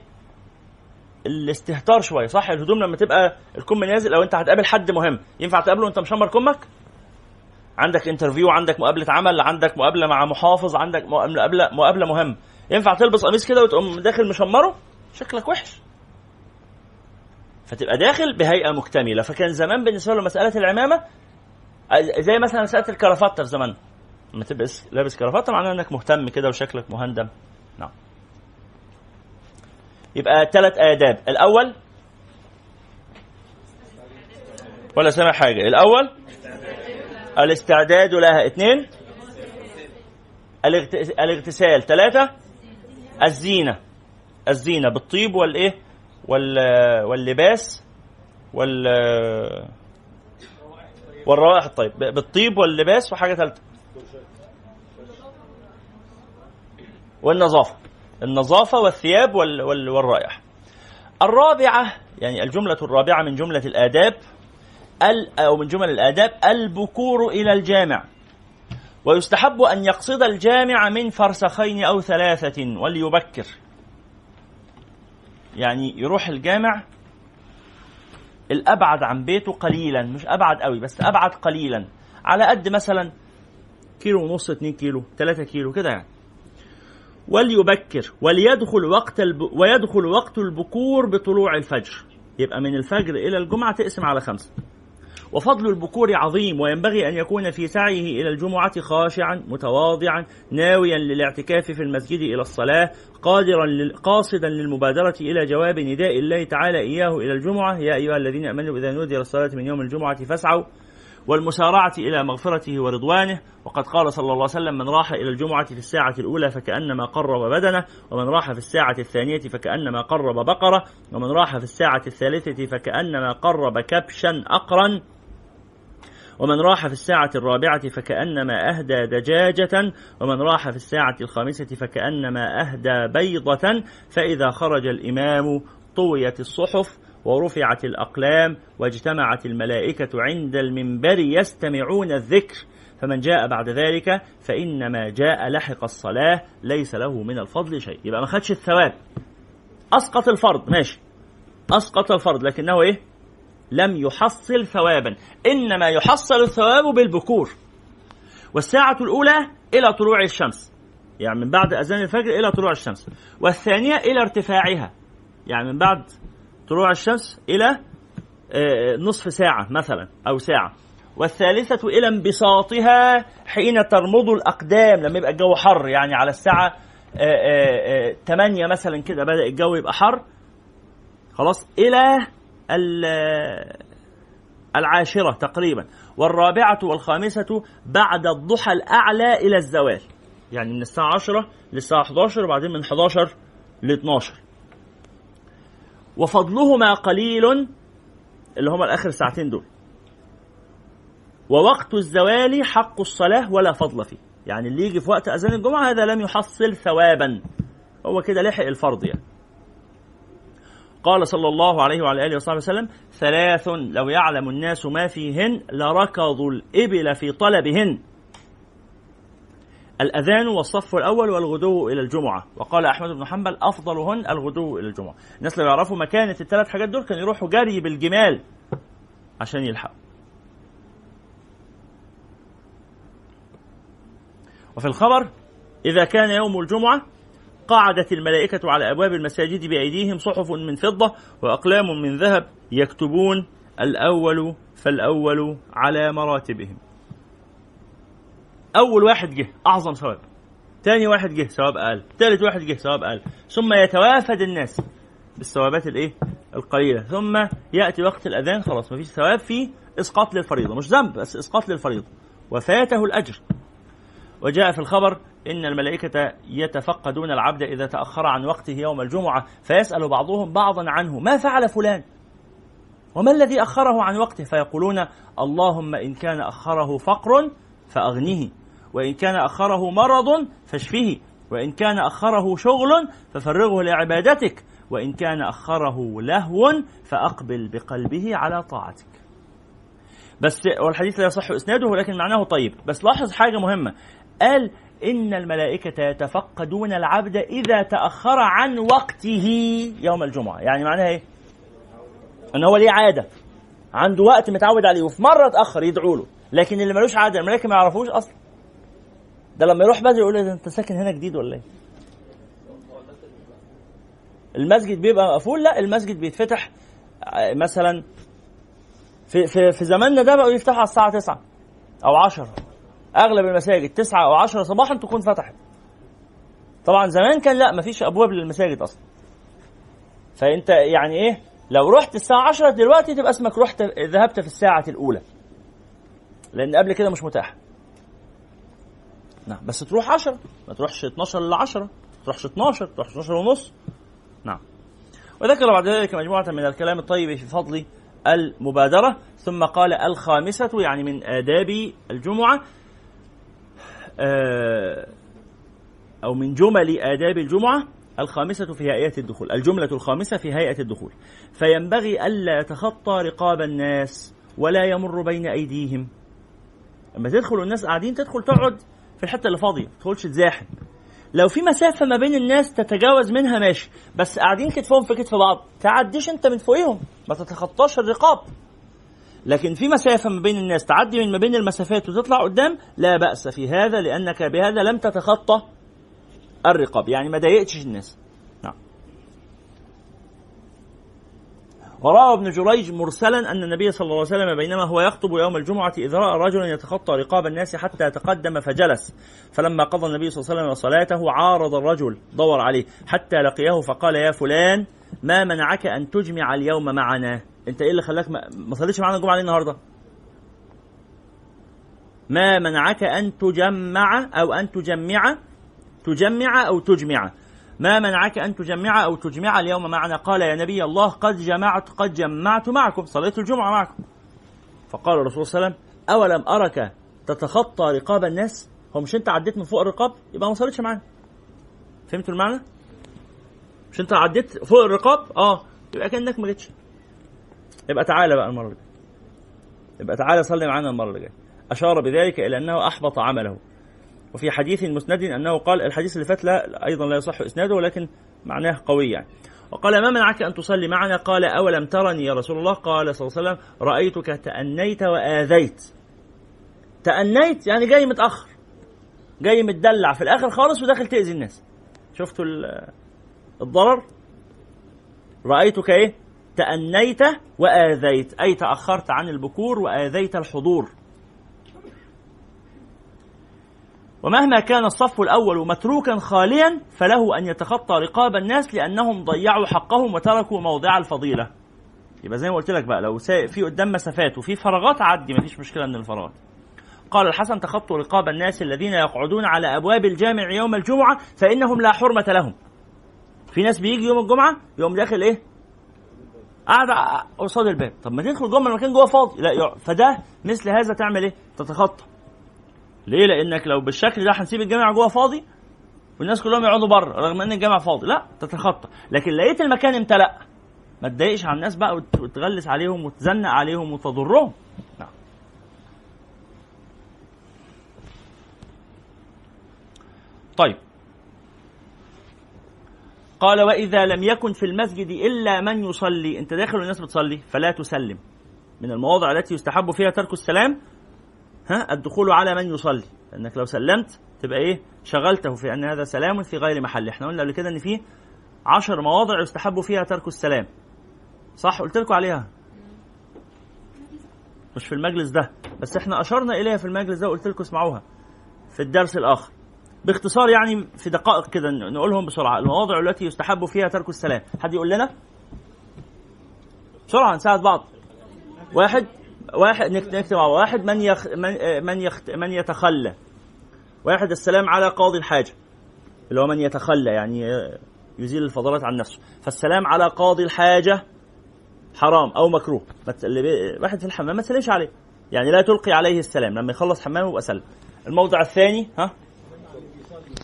الاستهتار شوية صح الهدوم لما تبقى الكم نازل أو أنت هتقابل حد مهم ينفع تقابله وأنت مشمر كمك؟ عندك انترفيو عندك مقابلة عمل عندك مقابلة مع محافظ عندك مقابلة مقابلة مهم. ينفع تلبس قميص كده وتقوم داخل مشمره؟ شكلك وحش. فتبقى داخل بهيئة مكتملة. فكان زمان بالنسبة له مسألة العمامة زي مثلا مسألة الكرافتة في زمان. لما تلبس لابس كرافتة معناه إنك مهتم كده وشكلك مهندم. نعم. يبقى ثلاث آداب. الأول ولا سامع حاجة؟ الأول الاستعداد لها. اثنين. الاغتسال. ثلاثة. الزينة. الزينة بالطيب والإيه؟ وال واللباس. وال والروائح الطيب. بالطيب واللباس وحاجة ثالثة. والنظافة. النظافة والثياب وال وال والرائحة. الرابعة يعني الجملة الرابعة من جملة الآداب أو من جمل الآداب البكور إلى الجامع. ويستحب أن يقصد الجامع من فرسخين أو ثلاثة وليبكر. يعني يروح الجامع الأبعد عن بيته قليلا مش أبعد قوي بس أبعد قليلا. على قد مثلا كيلو ونص 2 كيلو 3 كيلو كده يعني. وليبكر وليدخل وقت الب... ويدخل وقت البكور بطلوع الفجر. يبقى من الفجر إلى الجمعة تقسم على خمسة. وفضل البكور عظيم وينبغي أن يكون في سعيه إلى الجمعة خاشعا متواضعا ناويا للاعتكاف في المسجد إلى الصلاة قادرا. قاصدا للمبادرة إلى جواب نداء الله تعالى إياه إلى الجمعة يا أيها الذين آمنوا إذا نودي للصلاة من يوم الجمعة فاسعوا والمسارعة إلى مغفرته ورضوانه وقد قال صلى الله عليه وسلم من راح إلى الجمعة في الساعة الأولى فكأنما قرب بدنه ومن راح في الساعة الثانية فكأنما قرب بقرة ومن راح في الساعة الثالثة فكأنما قرب كبشا أقرا ومن راح في الساعة الرابعة فكأنما أهدى دجاجة ومن راح في الساعة الخامسة فكأنما أهدى بيضة فإذا خرج الإمام طويت الصحف ورفعت الأقلام واجتمعت الملائكة عند المنبر يستمعون الذكر. فمن جاء بعد ذلك فإنما جاء لحق الصلاة ليس له من الفضل شيء. يبقى ما خدش الثواب. أسقط الفرض ماشي. أسقط الفرض لكنه إيه؟ لم يحصل ثوابا. إنما يحصل الثواب بالبكور. والساعة الأولى إلى طلوع الشمس. يعني من بعد أذان الفجر إلى طلوع الشمس. والثانية إلى ارتفاعها. يعني من بعد طلوع الشمس إلى آه، نصف ساعة مثلا أو ساعة. والثالثة إلى انبساطها حين ترمض الأقدام لما يبقى الجو حر يعني على الساعة 8 آه، آه، مثلا كده بدأ الجو يبقى حر. خلاص إلى العاشرة تقريبا. والرابعة والخامسة بعد الضحى الأعلى إلى الزوال. يعني من الساعة 10 للساعة 11 وبعدين من 11 ل 12 وفضلهما قليل اللي هما الآخر ساعتين دول. ووقت الزوال حق الصلاة ولا فضل فيه. يعني اللي يجي في وقت أذان الجمعة هذا لم يحصل ثوابا. هو كده لحق الفرض يعني. قال صلى الله عليه وعلى آله وصحبه وسلم ثلاث لو يعلم الناس ما فيهن لركضوا الإبل في طلبهن. الأذان والصف الأول والغدو إلى الجمعة. وقال أحمد بن حنبل أفضلهن الغدو إلى الجمعة. الناس لو يعرفوا مكانة الثلاث حاجات دول كانوا يروحوا جري بالجمال عشان يلحقوا. وفي الخبر إذا كان يوم الجمعة قعدت الملائكة على أبواب المساجد بأيديهم صحف من فضة وأقلام من ذهب يكتبون الأول فالأول على مراتبهم. أول واحد جه أعظم ثواب ثاني واحد جه ثواب أقل. ثالث واحد جه ثواب أقل. ثم يتوافد الناس بالثوابات الإيه؟ القليلة. ثم يأتي وقت الأذان خلاص ما فيش ثواب فيه إسقاط للفريضة. مش ذنب بس إسقاط للفريضة. وفاته الأجر. وجاء في الخبر إن الملائكة يتفقدون العبد إذا تأخر عن وقته يوم الجمعة فيسأل بعضهم بعضا عنه ما فعل فلان؟ وما الذي أخره عن وقته؟ فيقولون اللهم إن كان أخره فقر فأغنه. وإن كان أخره مرض فاشفه. وإن كان أخره شغل ففرغه لعبادتك. وإن كان أخره لهو فأقبل بقلبه على طاعتك. بس والحديث لا يصح إسناده ولكن معناه طيب. بس لاحظ حاجة مهمة. قال إن الملائكة يتفقدون العبد إذا تأخر عن وقته يوم الجمعة. يعني معناها إيه؟ أن هو ليه عادة. عنده وقت متعود عليه. وفي مرة اتأخر يدعوا له لكن اللي ملوش عادة الملائكة ما يعرفوش أصلا. ده لما يروح بدري يقول له أنت ساكن هنا جديد ولا إيه؟ المسجد بيبقى مقفول؟ لا المسجد بيتفتح آه، مثلا في في في زماننا ده بقوا يفتحوا على الساعة 9 أو 10 أغلب المساجد تسعة أو عشرة صباحا تكون فتحت. طبعا زمان كان لا مفيش أبواب للمساجد أصلا. فأنت يعني إيه لو رحت الساعة 10 دلوقتي تبقى اسمك رحت ذهبت في الساعة الأولى. لأن قبل كده مش متاح. نعم بس تروح 10 ما تروحش 12 ل 10 ما تروحش 12 تروح 12 ونص نعم. وذكر بعد ذلك مجموعة من الكلام الطيب في فضل المبادرة ثم قال الخامسة يعني من آداب الجمعة آه، أو من جمل آداب الجمعة الخامسة في هيئة الدخول الجملة الخامسة في هيئة الدخول. فينبغي ألا يتخطى رقاب الناس ولا يمر بين أيديهم. لما تدخل والناس قاعدين تدخل تقعد في الحتة اللي فاضية ما تدخلش تزاحم. لو في مسافة ما بين الناس تتجاوز منها ماشي بس قاعدين كتفهم في كتف بعض تعديش انت من فوقيهم ما تتخطاش الرقاب. لكن في مسافة ما بين الناس تعدي من ما بين المسافات وتطلع قدام لا بأس في هذا لأنك بهذا لم تتخطى الرقاب. يعني ما ضايقتش الناس. وروى ابن جريج مرسلا أن النبي صلى الله عليه وسلم بينما هو يخطب يوم الجمعة إذ رأى رجلا يتخطى رقاب الناس حتى تقدم فجلس. فلما قضى النبي صلى الله عليه وسلم صلاته عارض الرجل دور عليه حتى لقيه فقال يا فلان ما منعك أن تجمع اليوم معنا؟ أنت إيه اللي خلاك ما صليتش معانا الجمعة ليه النهارده؟ ما منعك أن تجمع أو أن تجمع تجمع أو تجمع؟ ما منعك أن تجمع أو تجمع اليوم معنا؟ قال يا نبي الله قد جمعت قد جمعت معكم. صليت الجمعة معكم. فقال الرسول صلى الله عليه وسلم أولم أرك تتخطى رقاب الناس؟ هو مش أنت عديت من فوق الرقاب؟ يبقى ما صليتش معانا. فهمتوا المعنى؟ مش أنت عديت فوق الرقاب؟ آه. يبقى كأنك ما جيتش. يبقى تعالى بقى المرة الجاية. يبقى تعالى صلي معانا المرة الجاية. أشار بذلك إلى أنه أحبط عمله. وفي حديث مسند أنه قال الحديث اللي فات لا أيضا لا يصح إسناده ولكن معناه قوي يعني. وقال ما منعك أن تصلي معنا؟ قال أولم ترني يا رسول الله؟ قال صلى الله عليه وسلم رأيتك تأنيت وآذيت. تأنيت يعني جاي متأخر جاي متدلع في الآخر خالص وداخل تأذي الناس. شفتوا الضرر؟ رأيتك إيه؟ تأنيت وآذيت أي تأخرت عن البكور وآذيت الحضور. ومهما كان الصف الأول متروكا خاليا فله أن يتخطى رقاب الناس لأنهم ضيعوا حقهم وتركوا موضع الفضيلة. يبقى زي ما قلت لك بقى لو في قدام مسافات وفي فراغات عدي مفيش مشكلة من الفراغات. قال الحسن تخطوا رقاب الناس الذين يقعدون على أبواب الجامع يوم الجمعة فإنهم لا حرمة لهم. في ناس بيجي يوم الجمعة يوم داخل إيه؟ قاعد قصاد الباب. طب ما تدخل جوه المكان جوه فاضي. لا فده مثل هذا تعمل إيه؟ تتخطى. ليه؟ لأنك لو بالشكل ده هنسيب الجامع جوه فاضي والناس كلهم يقعدوا بره رغم إن الجامع فاضي. لا تتخطى. لكن لقيت المكان امتلأ. ما تضايقش على الناس بقى وتغلس عليهم وتزنق عليهم وتضرهم. نعم. طيب. قال وإذا لم يكن في المسجد إلا من يصلي. أنت داخل والناس بتصلي فلا تسلم. من المواضع التي يستحب فيها ترك السلام ها الدخول على من يصلي. لانك لو سلمت تبقى إيه؟ شغلته في أن هذا سلام في غير محله إحنا قلنا قبل كده إن في عشر مواضع يستحب فيها ترك السلام. صح؟ قلت لكم عليها. مش في المجلس ده. بس إحنا أشرنا إليها في المجلس ده وقلت لكم اسمعوها. في الدرس الآخر. باختصار يعني في دقائق كده نقولهم بسرعة. المواضع التي يستحب فيها ترك السلام. حد يقول لنا؟ بسرعة نساعد بعض. واحد. واحد نكتب مع واحد من يخ من من, يخ من يتخلى. واحد السلام على قاضي الحاجة اللي هو من يتخلى يعني يزيل الفضلات عن نفسه. فالسلام على قاضي الحاجة حرام أو مكروه. واحد في الحمام ما تسلمش عليه. يعني لا تلقي عليه السلام لما يخلص حمامه يبقى سلم. الموضع الثاني ها؟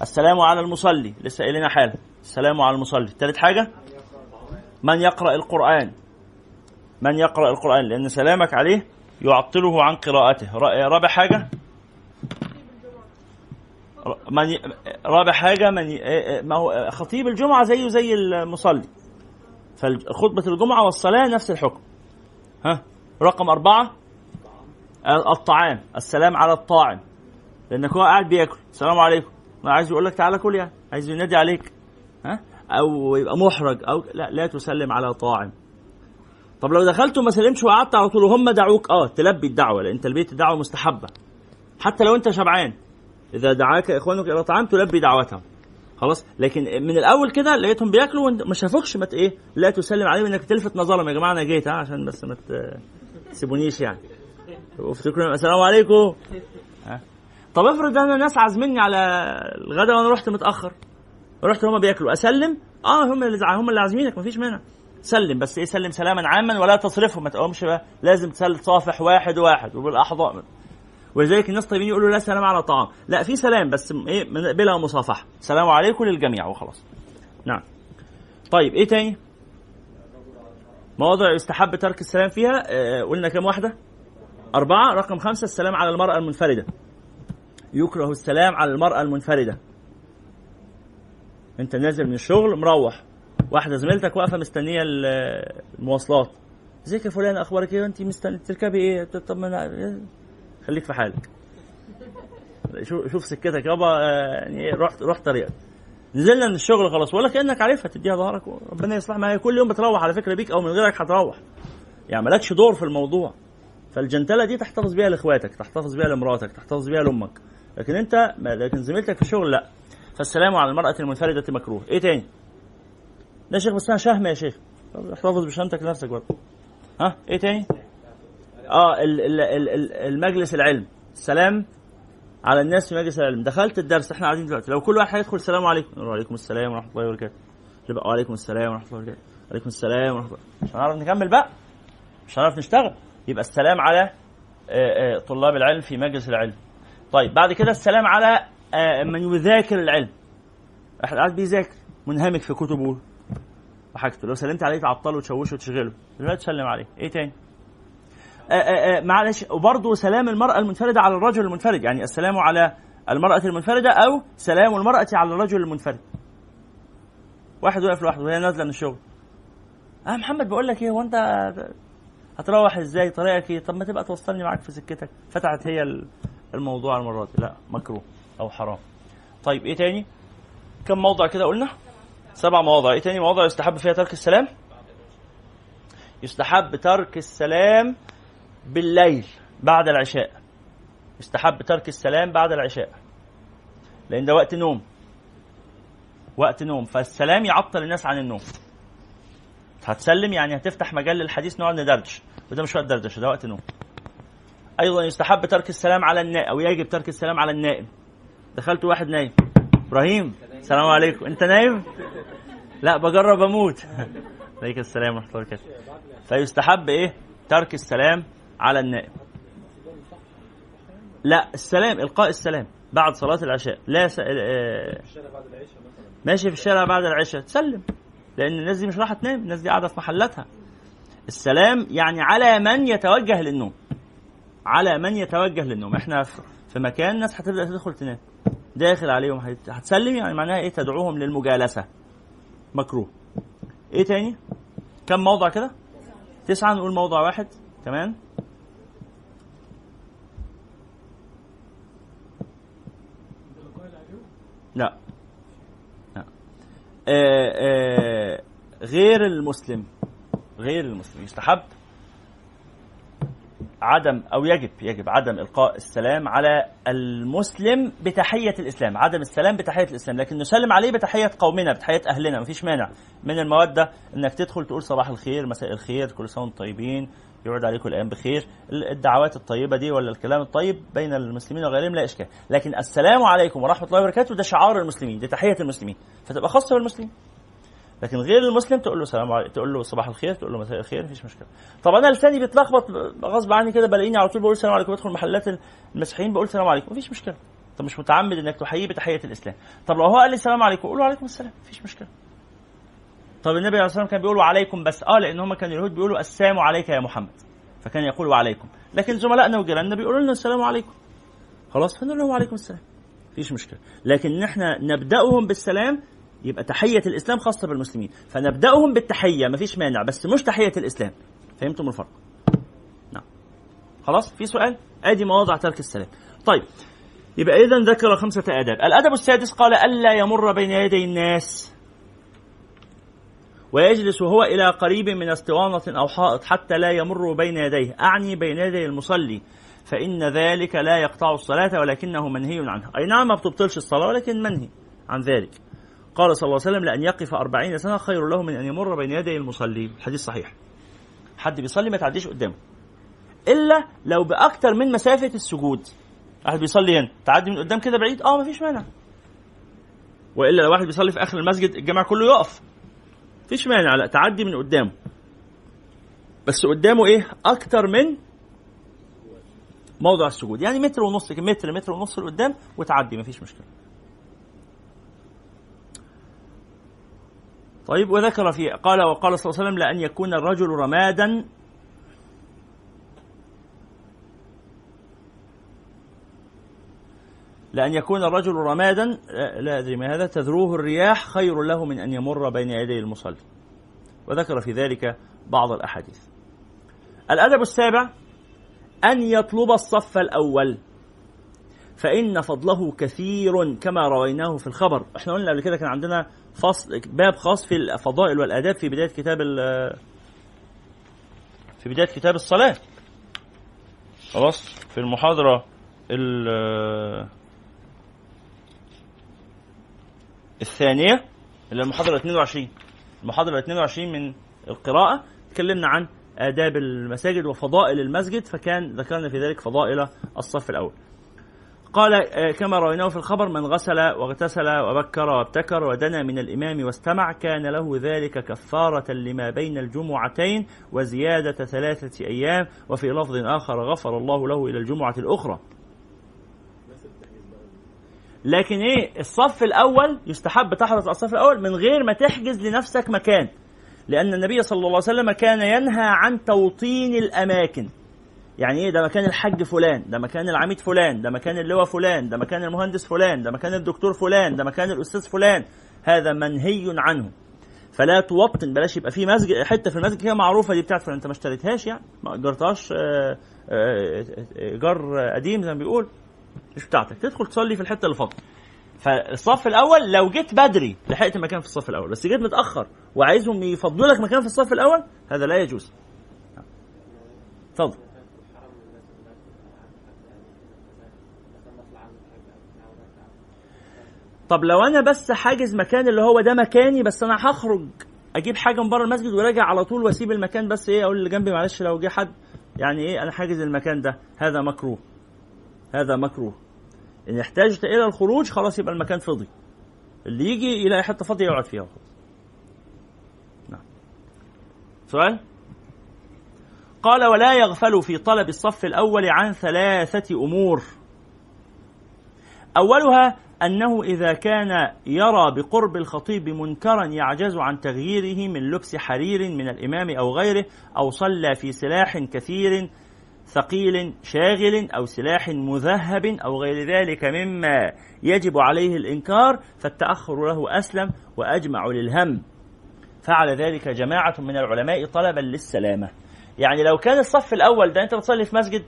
السلام على المصلي. لسه قايلين حالا. السلام على المصلي. ثالث حاجة من يقرأ القرآن. من يقرأ القرآن لأن سلامك عليه يعطله عن قراءته. رابع حاجة؟ من رابع حاجة من ما هو خطيب الجمعة زيه زي المصلي. فخطبة الجمعة والصلاة نفس الحكم. ها؟ رقم أربعة؟ الطعام. السلام على الطاعم. لأنك هو قاعد بياكل. السلام عليكم. عايز يقول لك تعالى كل يعني. عايز ينادي عليك. ها؟ أو يبقى محرج. أو لا لا تسلم على طاعم. طب لو دخلت وما سلمتش وقعدت على طول وهم دعوك آه تلبي الدعوة لأن تلبيه الدعوه مستحبة. حتى لو أنت شبعان. إذا دعاك إخوانك إلى طعام تلبي دعوتهم. خلاص؟ لكن من الأول كده لقيتهم بياكلوا وما شافوكش ما إيه؟ لا تسلم عليهم إنك تلفت نظرهم. يا جماعة أنا جيت ها عشان بس ما تسيبونيش يعني. وافتكروا السلام عليكم. طب افرض أنا ناس عازميني على الغداء وأنا رحت متأخر. رحت هما بياكلوا. أسلم؟ آه هم اللي هم اللي عازمينك مفيش مانع. سلم بس إيه سلم سلاما عاما ولا تصرفه ما تقومش بقى لازم تصافح واحد واحد وبالاحضان ولذلك الناس طيبين يقولوا لا سلام على طعام. لا في سلام بس إيه بلا مصافحة. سلام عليكم للجميع وخلاص. نعم. طيب إيه تاني؟ مواضع يستحب ترك السلام فيها آه قلنا كم واحدة؟ أربعة. رقم خمسة السلام على المرأة المنفردة. يكره السلام على المرأة المنفردة. أنت نازل من الشغل مروح. واحدة زميلتك واقفة مستنية المواصلات. إزيك يا فلان؟ أخبارك إيه؟ انت مستني تركبي إيه؟ طب ما خليك في حالك. شوف سكتك. يابا يعني رحت رحت طريقك. نزلنا من الشغل خلاص ولا كأنك عارفها تديها ظهرك وربنا يصلح هي كل يوم بتروح على فكرة بيك أو من غيرك هتروح. يعني مالكش دور في الموضوع. فالجنتلة دي تحتفظ بيها لإخواتك تحتفظ بيها لمراتك تحتفظ بيها لأمك. لكن أنت لكن زميلتك في الشغل لا. فالسلام على المرأة المنفردة مكروه. إيه تاني؟ ده شيخ بس اسمها شهم يا شيخ. احتفظ بشهامتك لنفسك برضه. ها؟ إيه تاني؟ آه ال ال ال المجلس العلم. السلام على الناس في مجلس العلم. دخلت الدرس إحنا قاعدين دلوقتي. لو كل واحد هيدخل السلام عليكم. وعليكم السلام ورحمة الله وبركاته. يبقى وعليكم السلام ورحمة الله وبركاته. وعليكم السلام ورحمة الله مش هنعرف نكمل بقى؟ مش هنعرف نشتغل. يبقى السلام على طلاب العلم في مجلس العلم. طيب بعد كده السلام على من يذاكر العلم. واحد قاعد بيذاكر منهمك في كتبه. وحاجته لو سلمت عليه تعطله وتشوشه وتشغله دلوقتي تسلم عليه إيه تاني؟ آآ آآ معلش وبرضه سلام المرأة المنفردة على الرجل المنفرد. يعني السلام على المرأة المنفردة أو سلام المرأة على الرجل المنفرد. واحد واقف لوحده وهي نازلة من الشغل. آه محمد بقول لك إيه هو أنت هتروح إزاي؟ طريقك إيه؟ طب ما تبقى توصلني معاك في سكتك. فتحت هي الموضوع المرة دي. لا مكروه أو حرام. طيب إيه تاني؟ كم موضع كده قلنا؟ سبع مواضع. إيه تاني مواضع يستحب فيها ترك السلام؟ يستحب ترك السلام بالليل بعد العشاء. يستحب ترك السلام بعد العشاء. لأن ده وقت نوم. وقت نوم. فالسلام يعطل الناس عن النوم. هتسلم يعني هتفتح مجال للحديث نقعد ندردش وده مش وقت دردشه ده وقت نوم. أيضا يستحب ترك السلام على النائم أو يجب ترك السلام على النائم. دخلت واحد نايم. إبراهيم. السلام عليكم. انت نايم؟ لا بجرب أموت. عليك السلام ورحمة الله وبركاته. فيستحب إيه؟ ترك السلام على النائم. لا السلام إلقاء السلام بعد صلاة العشاء. لا س... آه... ماشي في الشارع بعد العشاء. تسلم. لأن الناس دي مش راح تنام الناس دي قاعدة في محلاتها. السلام يعني على من يتوجه للنوم. على من يتوجه للنوم. إحنا في مكان ناس هتبدأ تدخل تنام. داخل عليهم هتسلم يعني معناها إيه تدعوهم للمجالسة. مكروه. إيه تاني؟ كم موضع كده؟ تسعة نقول موضع واحد. كمان لا. لا. آه آه غير المسلم. غير المسلم. يستحب؟ عدم أو يجب يجب عدم إلقاء السلام على المسلم بتحية الإسلام، عدم السلام بتحية الإسلام، لكن نسلم عليه بتحية قومنا بتحية أهلنا مفيش مانع. من الموده إنك تدخل تقول صباح الخير مساء الخير كل سنة وأنتم طيبين يعود عليكم الأيام بخير. الدعوات الطيبة دي ولا الكلام الطيب بين المسلمين وغيرهم لا إشكال. لكن السلام عليكم ورحمة الله وبركاته ده شعار المسلمين دي تحية المسلمين. فتبقى خاصة بالمسلمين. لكن غير المسلم تقول له سلام عليكم تقول له صباح الخير تقول له مساء الخير مفيش مشكلة. طب أنا لساني بيتلخبط غصب عني كده بلاقيني على طول بقول السلام عليكم بدخل محلات المسيحيين بقول السلام عليكم مفيش مشكلة. طب مش متعمد إنك تحييه بتحية الإسلام. طب لو هو قال لي السلام عليكم قول له عليكم السلام مفيش مشكلة. طب النبي عليه الصلاه والسلام كان بيقول عليكم بس آه لأن هم كانوا اليهود بيقولوا السلام عليك يا محمد. فكان يقول وعليكم. لكن زملائنا وجيراننا بيقولوا لنا السلام عليكم. خلاص فنقول لهم وعليكم السلام مفيش مشكلة. لكن إحنا نبدأهم بالسلام يبقى تحية الإسلام خاصة بالمسلمين. فنبدأهم بالتحية مفيش مانع بس مش تحية الإسلام. فهمتم الفرق؟ نعم. خلاص؟ في سؤال؟ أدي مواضع ترك السلام. طيب. يبقى اذا ذكر خمسة آداب. الأدب السادس قال ألا يمر بين يدي الناس ويجلس هو إلى قريب من اسطوانة أو حائط حتى لا يمر بين يديه. أعني بين يدي المصلي فإن ذلك لا يقطع الصلاة ولكنه منهي عنه أي نعم ما بتبطلش الصلاة ولكن منهي عن ذلك. قال صلى الله عليه وسلم لأن يقف أربعين سنة خير له من أن يمر بين يدي المصلي الحديث صحيح. حد بيصلي ما تعديش قدامه. إلا لو بأكتر من مسافة السجود. واحد بيصلي هنا. تعدي من قدام كده بعيد؟ آه مفيش مانع. وإلا لو واحد بيصلي في آخر المسجد الجامع كله يقف. مفيش مانع. لا تعدي من قدامه. بس قدامه إيه؟ أكتر من موضع السجود. يعني متر ونص متر متر ونص لقدام وتعدي. مفيش مشكلة. طيب وذكر في قال وقال صلى الله عليه وسلم لأن يكون الرجل رمادا. لأن يكون الرجل رمادا لا أدري ما هذا تذروه الرياح خير له من أن يمر بين يدي المصلي. وذكر في ذلك بعض الأحاديث. الأدب السابع أن يطلب الصف الأول. فإن فضله كثير كما رويناه في الخبر. إحنا قلنا قبل كده كان عندنا فصل باب خاص في الفضائل والآداب في بداية كتاب في بداية كتاب الصلاة. خلاص؟ في المحاضرة الثانية اللي المحاضرة 22 المحاضرة 22 من القراءة. تكلمنا عن آداب المساجد وفضائل المسجد فكان ذكرنا في ذلك فضائل الصف الأول. قال كما رويناه في الخبر من غسل واغتسل وبكر وابتكر ودنا من الإمام واستمع كان له ذلك كفارة لما بين الجمعتين وزيادة ثلاثة أيام وفي لفظ آخر غفر الله له إلى الجمعة الأخرى. لكن إيه الصف الأول يستحب تحرص على الصف الأول من غير ما تحجز لنفسك مكان لأن النبي صلى الله عليه وسلم كان ينهى عن توطين الأماكن. يعني إيه؟ ده مكان الحج فلان ده مكان العميد فلان ده مكان اللواء فلان ده مكان المهندس فلان ده مكان الدكتور فلان ده مكان الأستاذ فلان. هذا منهي عنه. فلا توطن بلاش يبقى في مسجد حتة في المسجد كده معروفة دي بتاعت فلان. أنت ما اشتريتهاش يعني؟ ما أجرتهاش آه، آه، إيجار قديم زي ما بيقول؟ مش بتاعتك. تدخل تصلي في الحتة اللي فاضية. فالصف الأول لو جيت بدري لحقت مكان في الصف الأول. بس جيت متأخر وعايزهم يفضلوا لك مكان في الصف الأول هذا لا يجوز. اتفضل طب لو أنا بس حاجز مكان اللي هو ده مكاني بس أنا هخرج أجيب حاجة من بره المسجد وراجع على طول وأسيب المكان بس إيه أقول اللي جنبي معلش لو جه حد. يعني إيه؟ أنا حاجز المكان ده. هذا مكروه. هذا مكروه. إن احتاجت إلى الخروج خلاص يبقى المكان فضي. اللي يجي يلاقي حتة فاضية يقعد فيها خلاص. نعم. سؤال؟ قال ولا يغفل في طلب الصف الأول عن ثلاثة أمور. أولها أنه إذا كان يرى بقرب الخطيب منكرا يعجز عن تغييره من لبس حرير من الإمام أو غيره أو صلى في سلاح كثير ثقيل شاغل أو سلاح مذهب أو غير ذلك مما يجب عليه الإنكار فالتأخر له أسلم وأجمع للهم. فعل ذلك جماعة من العلماء طلبا للسلامة. يعني لو كان الصف الأول ده أنت بتصلي في مسجد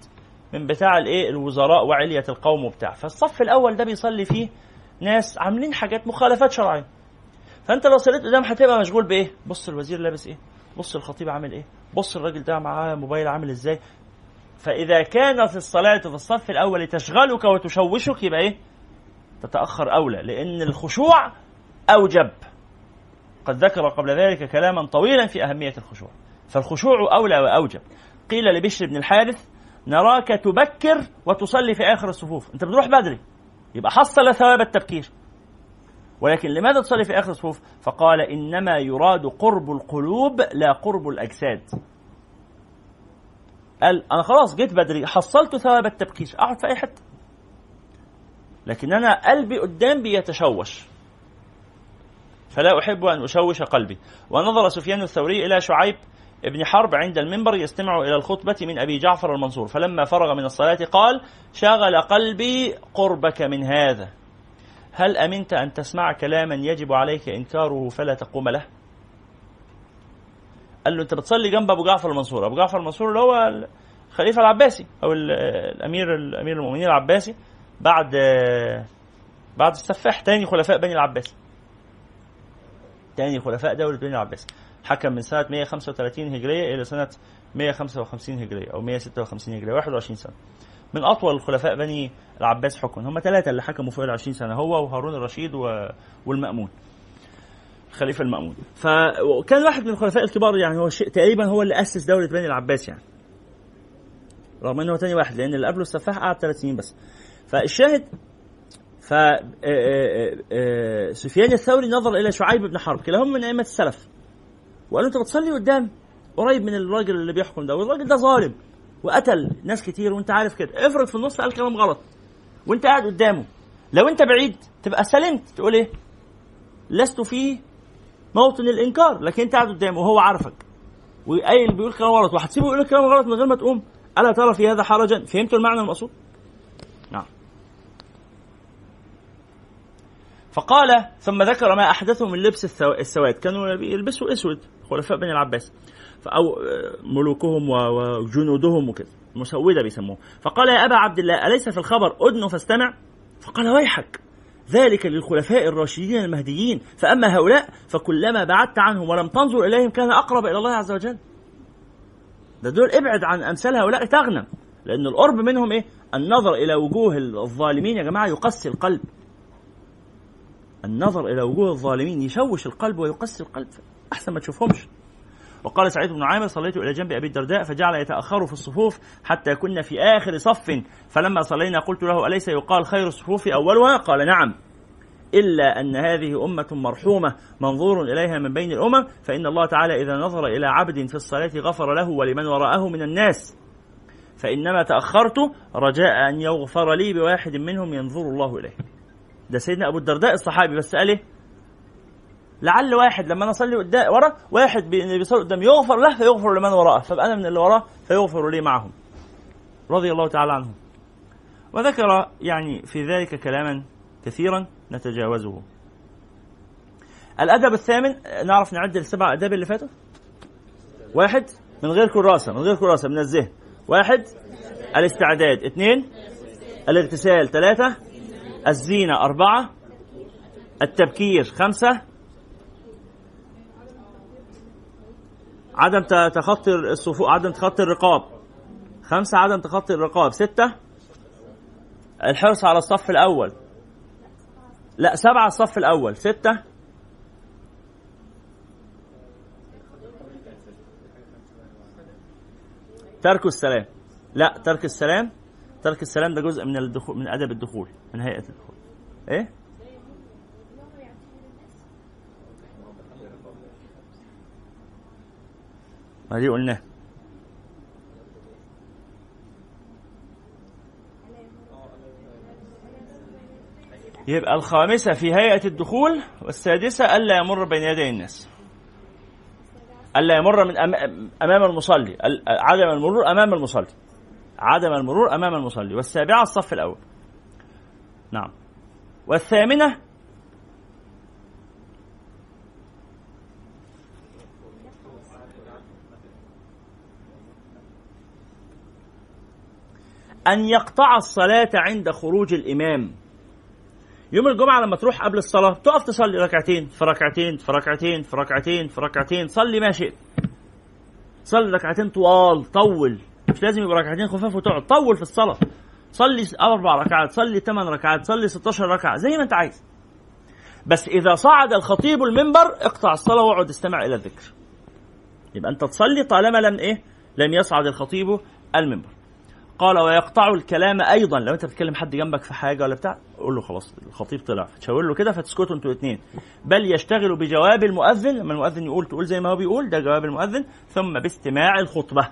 من بتاع الإيه؟ الوزراء وعلية القوم وبتاع. فالصف الأول ده بيصلي فيه ناس عاملين حاجات مخالفات شرعية. فأنت لو صليت قدام هتبقى مشغول بإيه؟ بص الوزير لابس إيه؟ بص الخطيب عامل إيه؟ بص الراجل ده معاه موبايل عامل إزاي؟ فإذا كانت الصلاة في الصف الأول تشغلك وتشوشك يبقى إيه؟ تتأخر أولى لأن الخشوع أوجب. قد ذكر قبل ذلك كلاما طويلا في أهمية الخشوع. فالخشوع أولى وأوجب. قيل لبشر بن الحارث نراك تبكر وتصلي في آخر الصفوف. أنت بتروح بدري. يبقى حصل ثواب التبكير ولكن لماذا تصلي في آخر الصفوف؟ فقال إنما يراد قرب القلوب لا قرب الأجساد. قال أنا خلاص جيت بدري حصلت ثواب التبكير أقعد في أي حتة. لكن أنا قلبي قدام بيتشوش. فلا أحب أن أشوش قلبي. ونظر سفيان الثوري إلى شعيب ابن حرب عند المنبر يستمع إلى الخطبة من أبي جعفر المنصور فلما فرغ من الصلاة قال شغل قلبي قربك من هذا. هل أمنت أن تسمع كلاما يجب عليك إنكاره فلا تقوم له؟ قال له أنت بتصلي جنب أبو جعفر المنصور. أبو جعفر المنصور اللي هو الخليفة العباسي أو الأمير الأمير المؤمنين العباسي بعد بعد السفاح تاني خلفاء بني العباس تاني خلفاء دولة بني العباس حكم من سنة 135 هجرية إلى سنة 155 هجرية أو 156 هجرية 21 سنة. من أطول خلفاء بني العباس حكما هم ثلاثة اللي حكموا فوق ال 20 سنة هو وهارون الرشيد والمأمون الخليفة المأمون. فكان واحد من الخلفاء الكبار يعني هو تقريبا هو اللي أسس دولة بني العباس يعني. رغم إنه ثاني واحد لأن اللي قبله السفاح قعد ثلاث سنين بس. فالشاهد ف سفيان الثوري نظر إلى شعيب بن حرب كلاهما من أئمة السلف. وقال له انت بتصلي قدام قريب من الراجل اللي بيحكم ده والراجل ده ظالم وقتل ناس كتير وأنت عارف كده. افرض في النص قال كلام غلط وأنت قاعد قدامه. لو أنت بعيد تبقى سلمت تقول إيه؟ لست في موطن الإنكار لكن أنت قاعد قدامه وهو عارفك. وقايل بيقول كلام غلط وهتسيبه يقول كلام غلط من غير ما تقوم. ألا ترى في هذا حرجا؟ فهمتوا المعنى المقصود؟ فقال ثم ذكر ما أحدثه من لبس السواد. كانوا يلبسوا أسود خلفاء بني العباس. أو ملوكهم وجنودهم وكذا مسودة بيسموه. فقال يا أبا عبد الله أليس في الخبر؟ أدن فاستمع. فقال ويحك. ذلك للخلفاء الراشدين المهديين. فأما هؤلاء فكلما بعدت عنهم ولم تنظر إليهم كان أقرب إلى الله عز وجل. ده دول ابعد عن أمثال هؤلاء تغنم. لأن القرب منهم إيه؟ النظر إلى وجوه الظالمين يا جماعة يقسي القلب. النظر إلى وجوه الظالمين يشوش القلب ويقسي القلب أحسن ما تشوفهمش. وقال سعيد بن عامر صليت إلى جنب أبي الدرداء فجعل يتأخر في الصفوف حتى كنا في آخر صف. فلما صلينا قلت له أليس يقال خير الصفوف أولها قال نعم. إلا أن هذه أمة مرحومة منظور إليها من بين الأمم فإن الله تعالى إذا نظر إلى عبد في الصلاة غفر له ولمن وراءه من الناس. فإنما تأخرت رجاء أن يغفر لي بواحد منهم ينظر الله إليه. ده سيدنا أبو الدرداء الصحابي بس قال إيه؟ لعل واحد لما أنا أصلي قدام ورا واحد بيصلي قدام يغفر له فيغفر لمن وراءه فابقى أنا من اللي وراه فيغفر لي معهم. رضي الله تعالى عنهم. وذكر يعني في ذلك كلاما كثيرا نتجاوزه. الأدب الثامن نعرف نعد السبع أداب اللي فاتوا؟ واحد من غير كراسة من غير كراسة من الذهن. واحد الاستعداد. اثنين الاغتسال. ثلاثة الزينة أربعة التبكير خمسة. عدم تخطي الصفوف عدم تخطي الرقاب خمسة عدم تخطي الرقاب ستة. الحرص على الصف الأول. لا سبعة الصف الأول ستة. ترك السلام. لا ترك السلام. ترك السلام ده جزء من الدخول من أدب الدخول من هيئة الدخول. إيه؟ ما دي قلناها. يبقى الخامسة في هيئة الدخول والسادسة ألا يمر بين يدي الناس. ألا يمر من أمام المصلي عدم المرور أمام المصلي. عدم المرور أمام المصلي. والسابعة الصف الأول. نعم. والثامنة أن يقطع الصلاة عند خروج الإمام. يوم الجمعة لما تروح قبل الصلاة تقف تصلي ركعتين في ركعتين في ركعتين في ركعتين في ركعتين صلي ما شئت صلي ركعتين طوال طول. مش لازم يبقى ركعتين خفاف وتقعد. طول في الصلاة. صلي أربع ركعات صلي ثمان ركعات صلي 16 ركعة زي ما أنت عايز. بس إذا صعد الخطيب المنبر اقطع الصلاة واقعد استمع إلى الذكر. يبقى أنت تصلي طالما لم إيه؟ لم يصعد الخطيب المنبر. قال ويقطع الكلام أيضا. لو أنت بتكلم حد جنبك في حاجة ولا بتاع قول له خلاص الخطيب طلع. تشاور له كده فتسكتوا أنتوا الاثنين بل يشتغل بجواب المؤذن. لما المؤذن يقول تقول زي ما هو بيقول ده جواب المؤذن. ثم باستماع الخطبة.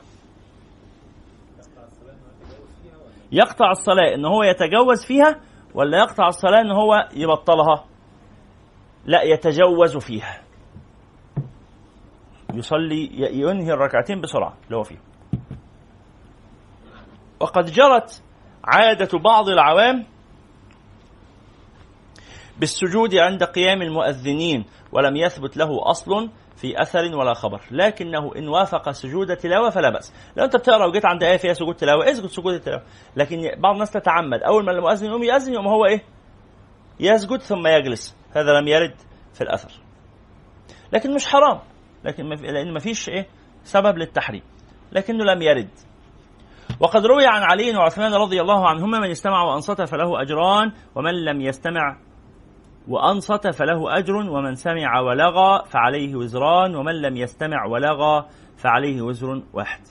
يقطع الصلاة إن هو يتجوز فيها ولا يقطع الصلاة إن هو يبطلها؟ لا يتجوز فيها. يصلي ينهي الركعتين بسرعة اللي هو فيها وقد جرت عادة بعض العوام بالسجود عند قيام المؤذنين ولم يثبت له أصل في أثر ولا خبر. لكنه إن وافق سجود تلاوة فلا بأس. لو أنت بتقرأ وجيت عند آية فيها سجود تلاوة اسجد سجود التلاوة؟ لكن بعض الناس تتعمد. أول ما المؤذن يقوم يأذن يقوم هو إيه؟ يسجد ثم يجلس. هذا لم يرد في الأثر. لكن مش حرام. لكن لأن ما فيش إيه؟ سبب للتحريم. لكنه لم يرد. وقد روي عن علي وعثمان رضي الله عنهما من استمع وأنصت فله أجران ومن لم يستمع وأنصت فله أجر ومن سمع ولغى فعليه وزران ومن لم يستمع ولغى فعليه وزر واحد.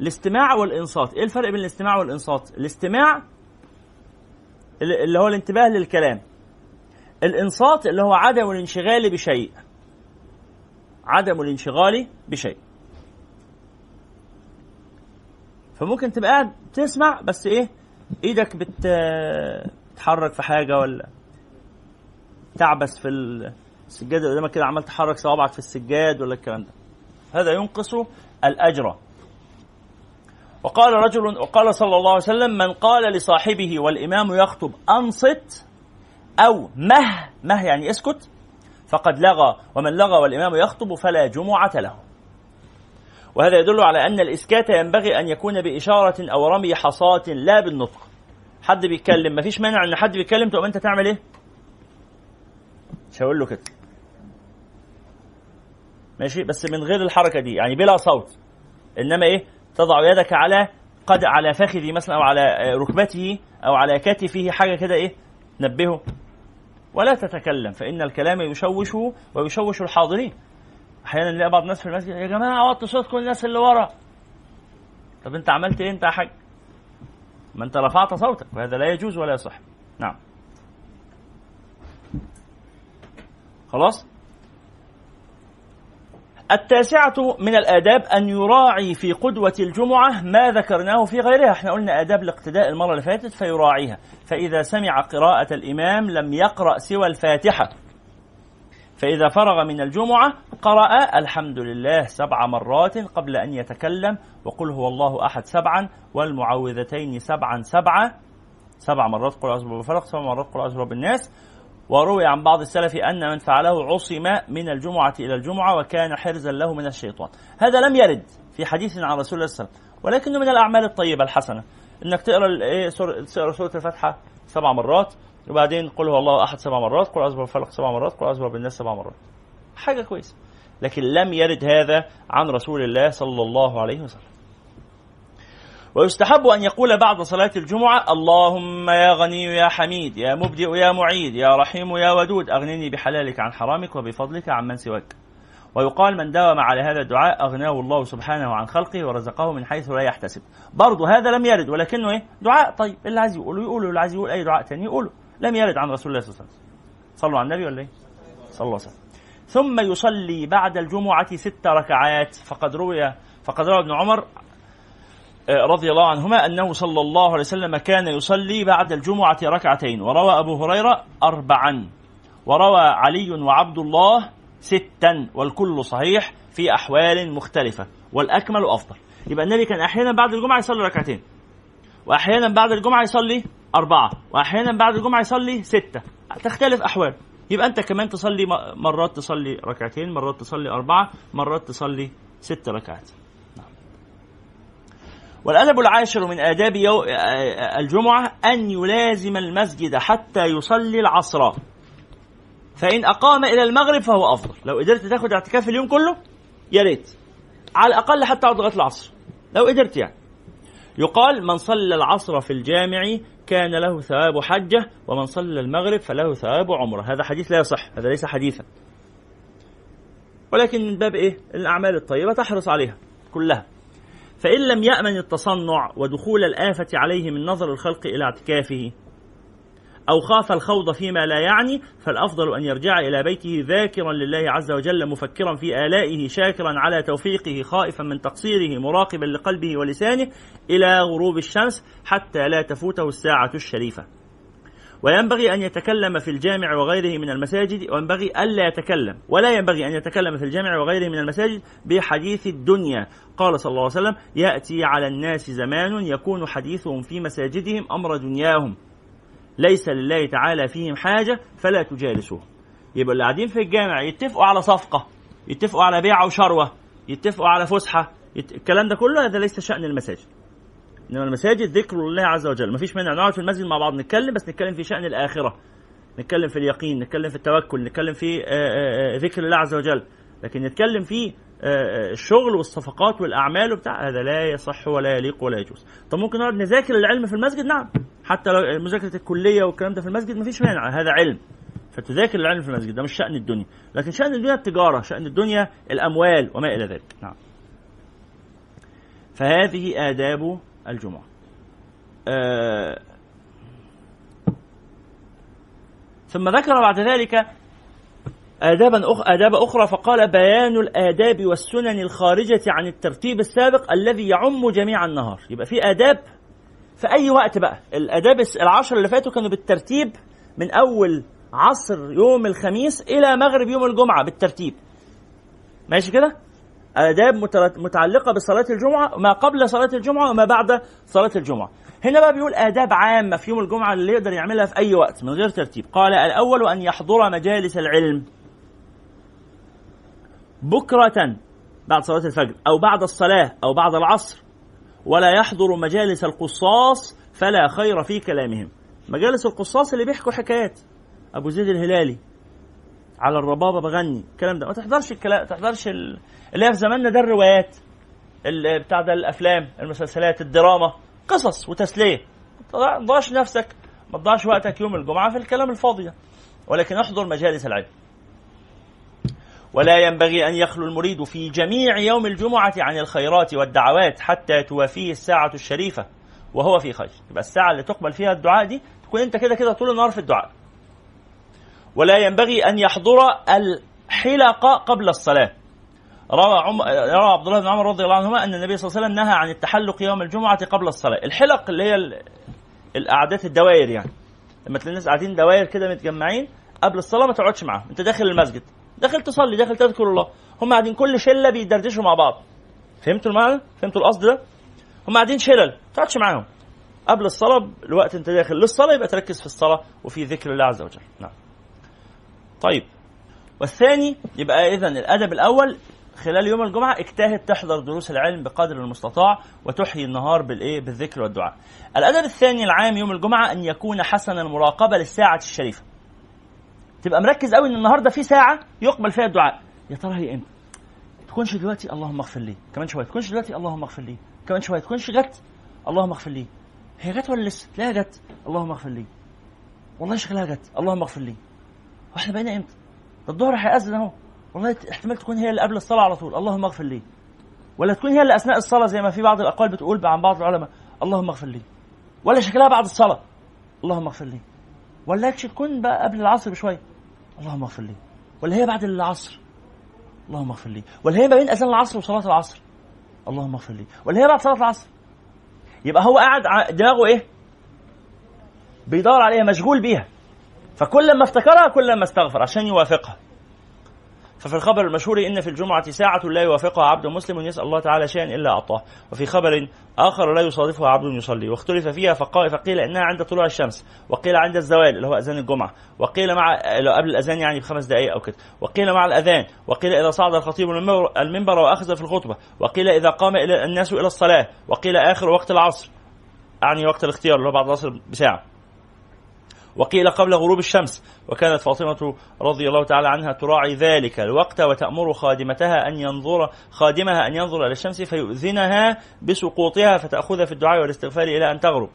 الاستماع والإنصات إيه الفرق بين الاستماع والإنصات؟ الاستماع اللي هو الانتباه للكلام. الإنصات اللي هو عدم الانشغال بشيء. عدم الانشغال بشيء. فممكن تبقى قاعد تسمع بس إيه؟ إيدك بتتحرك في حاجة ولا تعبس في السجاد اللي قدامك كده عمال تحرك صوابعك في السجاد ولا الكلام ده. هذا ينقص الأجر. وقال رجل وقال صلى الله عليه وسلم من قال لصاحبه والإمام يخطب أنصت أو مه مه يعني اسكت. فقد لغى ومن لغى والإمام يخطب فلا جمعة له. وهذا يدل على أن الإسكات ينبغي أن يكون بإشارة أو رمي حصاة لا بالنطق. حد بيتكلم مفيش مانع إن حد بيتكلم تقوم أنت تعمل إيه؟ شاور له كده. ماشي؟ بس من غير الحركة دي يعني بلا صوت. إنما إيه؟ تضع يدك على قد على فخذه مثلا أو على ركبته أو على كتفه حاجة كده إيه؟ نبهه. ولا تتكلم فإن الكلام يشوش ويشوش الحاضرين. أحيانا نلاقي بعض الناس في المسجد يا جماعة وطوا صوت كل الناس اللي ورا. طب أنت عملت إيه؟ أنت يا حاج. ما أنت رفعت صوتك وهذا لا يجوز ولا يصح. نعم. خلاص؟ التاسعة من الآداب أن يراعي في قدوة الجمعة ما ذكرناه في غيرها. إحنا قلنا آداب الاقتداء المرة اللي فاتت فيراعيها. فإذا سمع قراءة الإمام لم يقرأ سوى الفاتحة. فإذا فرغ من الجمعة قرأ الحمد لله سبع مرات قبل أن يتكلم وقل هو الله أحد سبعا والمعوذتين سبعا سبعا. سبع مرات قل أعوذ برب الفلق سبع مرات قل أعوذ برب الناس وروي عن بعض السلف أن من فعله عصم من الجمعة إلى الجمعة وكان حرزا له من الشيطان. هذا لم يرد في حديث عن رسول الله صلى الله عليه وسلم ولكنه من الأعمال الطيبة الحسنة. إنك تقرأ إيه سورة, سورة الفاتحة سبع مرات وبعدين قل هو الله أحد سبع مرات قل برب الفلق سبع مرات قل أعوذ برب الناس سبع مرات. حاجة كويسة. لكن لم يرد هذا عن رسول الله صلى الله عليه وسلم. ويستحب أن يقول بعد صلاة الجمعة اللهم يا غني يا حميد يا مبدئ يا معيد يا رحيم يا ودود أغنني بحلالك عن حرامك وبفضلك عن من سواك. ويقال من داوم على هذا الدعاء أغناه الله سبحانه عن خلقه ورزقه من حيث لا يحتسب. برضه هذا لم يرد ولكنه إيه؟ دعاء. طيب اللي عايز يقوله يقوله اللي عايز يقول أي دعاء تاني يقوله. لم يرد عن رسول الله صلى الله عليه وسلم. صلوا على النبي ولا إيه؟ صلى الله عليه وسلم. ثم يصلي بعد الجمعة ست ركعات فقد روي فقد روى ابن عمر رضي الله عنهما أنه صلى الله عليه وسلم كان يصلي بعد الجمعة ركعتين وروى أبو هريرة أربعا وروى علي وعبد الله ستا والكل صحيح في أحوال مختلفة والأكمل أفضل. يبقى النبي كان أحيانا بعد الجمعة يصلي ركعتين وأحيانا بعد الجمعة يصلي أربعة وأحيانا بعد الجمعة يصلي ستة تختلف أحوال. يبقى أنت كمان تصلي مرات تصلي ركعتين مرات تصلي أربعة مرات تصلي ست ركعات. والأدب العاشر من آداب. الجمعة أن يلازم المسجد حتى يصلي العصر. فإن أقام إلى المغرب فهو أفضل. لو قدرت تاخد اعتكاف اليوم كله يا ريت. على الأقل حتى لغاية العصر. لو قدرت يعني. يقال من صلى العصر في الجامع كان له ثواب حجة ومن صلى المغرب فله ثواب عمرة. هذا حديث لا يصح. هذا ليس حديثا. ولكن من باب إيه؟ الأعمال الطيبة تحرص عليها كلها. فإن لم يأمن التصنع ودخول الآفة عليه من نظر الخلق إلى اعتكافه أو خاف الخوض فيما لا يعني فالأفضل أن يرجع إلى بيته ذاكرا لله عز وجل مفكرا في آلائه شاكرا على توفيقه خائفا من تقصيره مراقبا لقلبه ولسانه إلى غروب الشمس حتى لا تفوته الساعة الشريفة. وينبغي أن يتكلم في الجامع وغيره من المساجد وينبغي ألا يتكلم ولا ينبغي أن يتكلم في الجامع وغيره من المساجد بحديث الدنيا. قال صلى الله عليه وسلم يأتي على الناس زمان يكون حديثهم في مساجدهم أمر دنياهم ليس لله تعالى فيهم حاجة فلا تجالسوهم يبقى اللي قاعدين في الجامع يتفقوا على صفقة يتفقوا على بيع وشروة يتفقوا على فسحة يت... الكلام ده كله هذا ليس شأن المساجد. انما المساجد ذكر الله عز وجل. ما فيش مانع نقعد في المسجد مع بعض نتكلم بس نتكلم في شأن الآخرة. نتكلم في اليقين نتكلم في التوكل نتكلم في آه، آه، آه، ذكر الله عز وجل. لكن نتكلم في الشغل والصفقات والأعمال وبتاع هذا لا يصح ولا يليق ولا يجوز. طب ممكن نقعد نذاكر العلم في المسجد؟ نعم. حتى لو مذاكرة الكلية والكلام ده في المسجد ما فيش مانع هذا علم. فتذاكر العلم في المسجد ده مش شأن الدنيا. لكن شأن الدنيا التجارة شأن الدنيا الأموال وما إلى ذلك. نعم. فهذه آداب الجمعة. آه ثم ذكر بعد ذلك آدابا أخ... آداب أخرى فقال بيان الآداب والسنن الخارجة عن الترتيب السابق الذي يعم جميع النهار. يبقى في آداب. في أي وقت بقى؟ الآداب العشر اللي فاتوا كانوا بالترتيب من أول عصر يوم الخميس إلى مغرب يوم الجمعة بالترتيب. ماشي كده؟ آداب متعلقة بصلاة الجمعة ما قبل صلاة الجمعة وما بعد صلاة الجمعة. هنا بقى بيقول آداب عامة في يوم الجمعة اللي يقدر يعملها في أي وقت من غير ترتيب. قال الأول أن يحضر مجالس العلم. بكرة بعد صلاة الفجر أو بعد الصلاة أو بعد العصر ولا يحضر مجالس القصاص فلا خير في كلامهم. مجالس القصاص اللي بيحكوا حكايات. أبو زيد الهلالي على الربابة بغني. الكلام ده. ما تحضرش الكلام تحضرش ال... اللي هي في زماننا ده الروايات بتاع ده الأفلام المسلسلات الدراما قصص وتسلية. ما تضيعش نفسك ما تضيعش وقتك يوم الجمعة في الكلام الفاضي ده. ولكن احضر مجالس العلم. ولا ينبغي أن يخلو المريد في جميع يوم الجمعة عن الخيرات والدعوات حتى توافيه الساعة الشريفة وهو في خير. يبقى الساعة اللي تقبل فيها الدعاء دي تكون أنت كده كده طول النهار في الدعاء. ولا ينبغي أن يحضر الحلق قبل الصلاة. روى عم... روى عبد الله بن عمر رضي الله عنهما أن النبي صلى الله عليه وسلم نهى عن التحلق يوم الجمعة قبل الصلاة، الحلق اللي هي القعدات الدوائر يعني. لما تلاقي الناس قاعدين دوائر كده متجمعين قبل الصلاة ما تقعدش معاهم، أنت داخل المسجد. داخل تصلي داخل تذكر الله. هم قاعدين كل شلة بيدردشوا مع بعض. فهمتوا المعنى؟ فهمتوا القصد ده؟ هم قاعدين شلل. ما تقعدش معاهم. قبل الصلاة الوقت أنت داخل للصلاة يبقى تركز في الصلاة وفي ذكر الله عز وجل. نعم. طيب. والثاني يبقى اذا الأدب الأول خلال يوم الجمعة اجتهد تحضر دروس العلم بقدر المستطاع وتحيي النهار بالإيه بالذكر والدعاء. الأدب الثاني العام يوم الجمعة أن يكون حسن المراقبة للساعة الشريفة. تبقى مركز قوي إن النهارده في ساعة يقبل فيها الدعاء. يا ترى هي إمتى؟ تكونش دلوقتي اللهم اغفر لي، كمان شوية تكونش دلوقتي اللهم اغفر لي، كمان شوية تكونش جت اللهم اغفر لي. هي جت ولا لسه؟ تلاقيها جت اللهم اغفر لي. والله شكلها جت اللهم اغفر لي. وإحنا بقينا إمتى؟ ده الظهر هيأذن أهو والله احتمال تكون هي اللي قبل الصلاة على طول. اللهم اغفر لي. ولا تكون هي اللي أثناء الصلاة زي ما في بعض الأقوال بتقول عن بعض العلماء. اللهم اغفر لي. ولا شكلها بعد الصلاة. اللهم اغفر لي. ولا تكون بقى قبل العصر بشوية. اللهم اغفر لي. ولا هي بعد العصر. اللهم اغفر لي. ولا هي ما بين أذان العصر وصلاة العصر. اللهم اغفر لي. ولا هي بعد صلاة العصر. يبقى هو قاعد دماغه إيه؟ بيدور عليها مشغول بيها. فكل ما افتكرها كل ما استغفر عشان يوافقها. ففي الخبر المشهور إن في الجمعة ساعة لا يوافقها عبد مسلم يسأل الله تعالى شيئا إلا أعطاه. وفي خبر آخر لا يصادفها عبد يصلي. واختلف فيها فقيل إنها عند طلوع الشمس. وقيل عند الزوال اللي هو أذان الجمعة. وقيل مع قبل الأذان يعني بخمس دقائق أو كده. وقيل مع الأذان. وقيل إذا صعد الخطيب المنبر وأخذ في الخطبة. وقيل إذا قام الناس إلى الصلاة. وقيل آخر وقت العصر. أعني وقت الاختيار اللي هو بعد العصر بساعة. وقيل قبل غروب الشمس وكانت فاطمة رضي الله تعالى عنها تراعي ذلك الوقت وتأمر خادمتها أن ينظر خادمها أن ينظر إلى الشمس فيؤذنها بسقوطها فتأخذها في الدعاء والاستغفار إلى أن تغرب.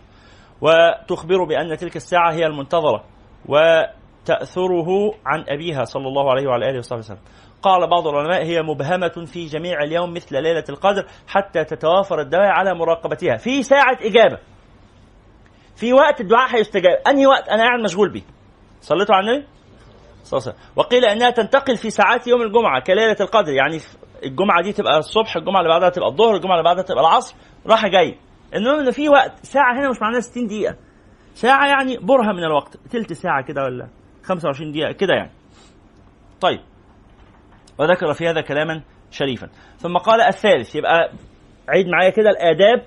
وتخبر بأن تلك الساعة هي المنتظرة وتأثره عن أبيها صلى الله عليه وعلى آله وصحبه وسلم. قال بعض العلماء هي مبهمة في جميع اليوم مثل ليلة القدر حتى تتوافر الدواء على مراقبتها في ساعة إجابة. في وقت الدعاء هيستجاب. أنهي وقت؟ أنا قاعد مشغول بيه. صليتوا على النبي؟ وقيل إنها تنتقل في ساعات يوم الجمعة كليلة القدر. يعني الجمعة دي تبقى الصبح الجمعة اللي بعدها تبقى الظهر الجمعة اللي بعدها تبقى العصر. راح جاي المهم ان في وقت ساعة هنا مش معناها 60 دقيقة. ساعة يعني برهة من الوقت. تلت ساعة كده ولا 25 دقيقة كده يعني. طيب. وذكر في هذا كلاما شريفا. ثم قال الثالث. يبقى عيد معايا كده الآداب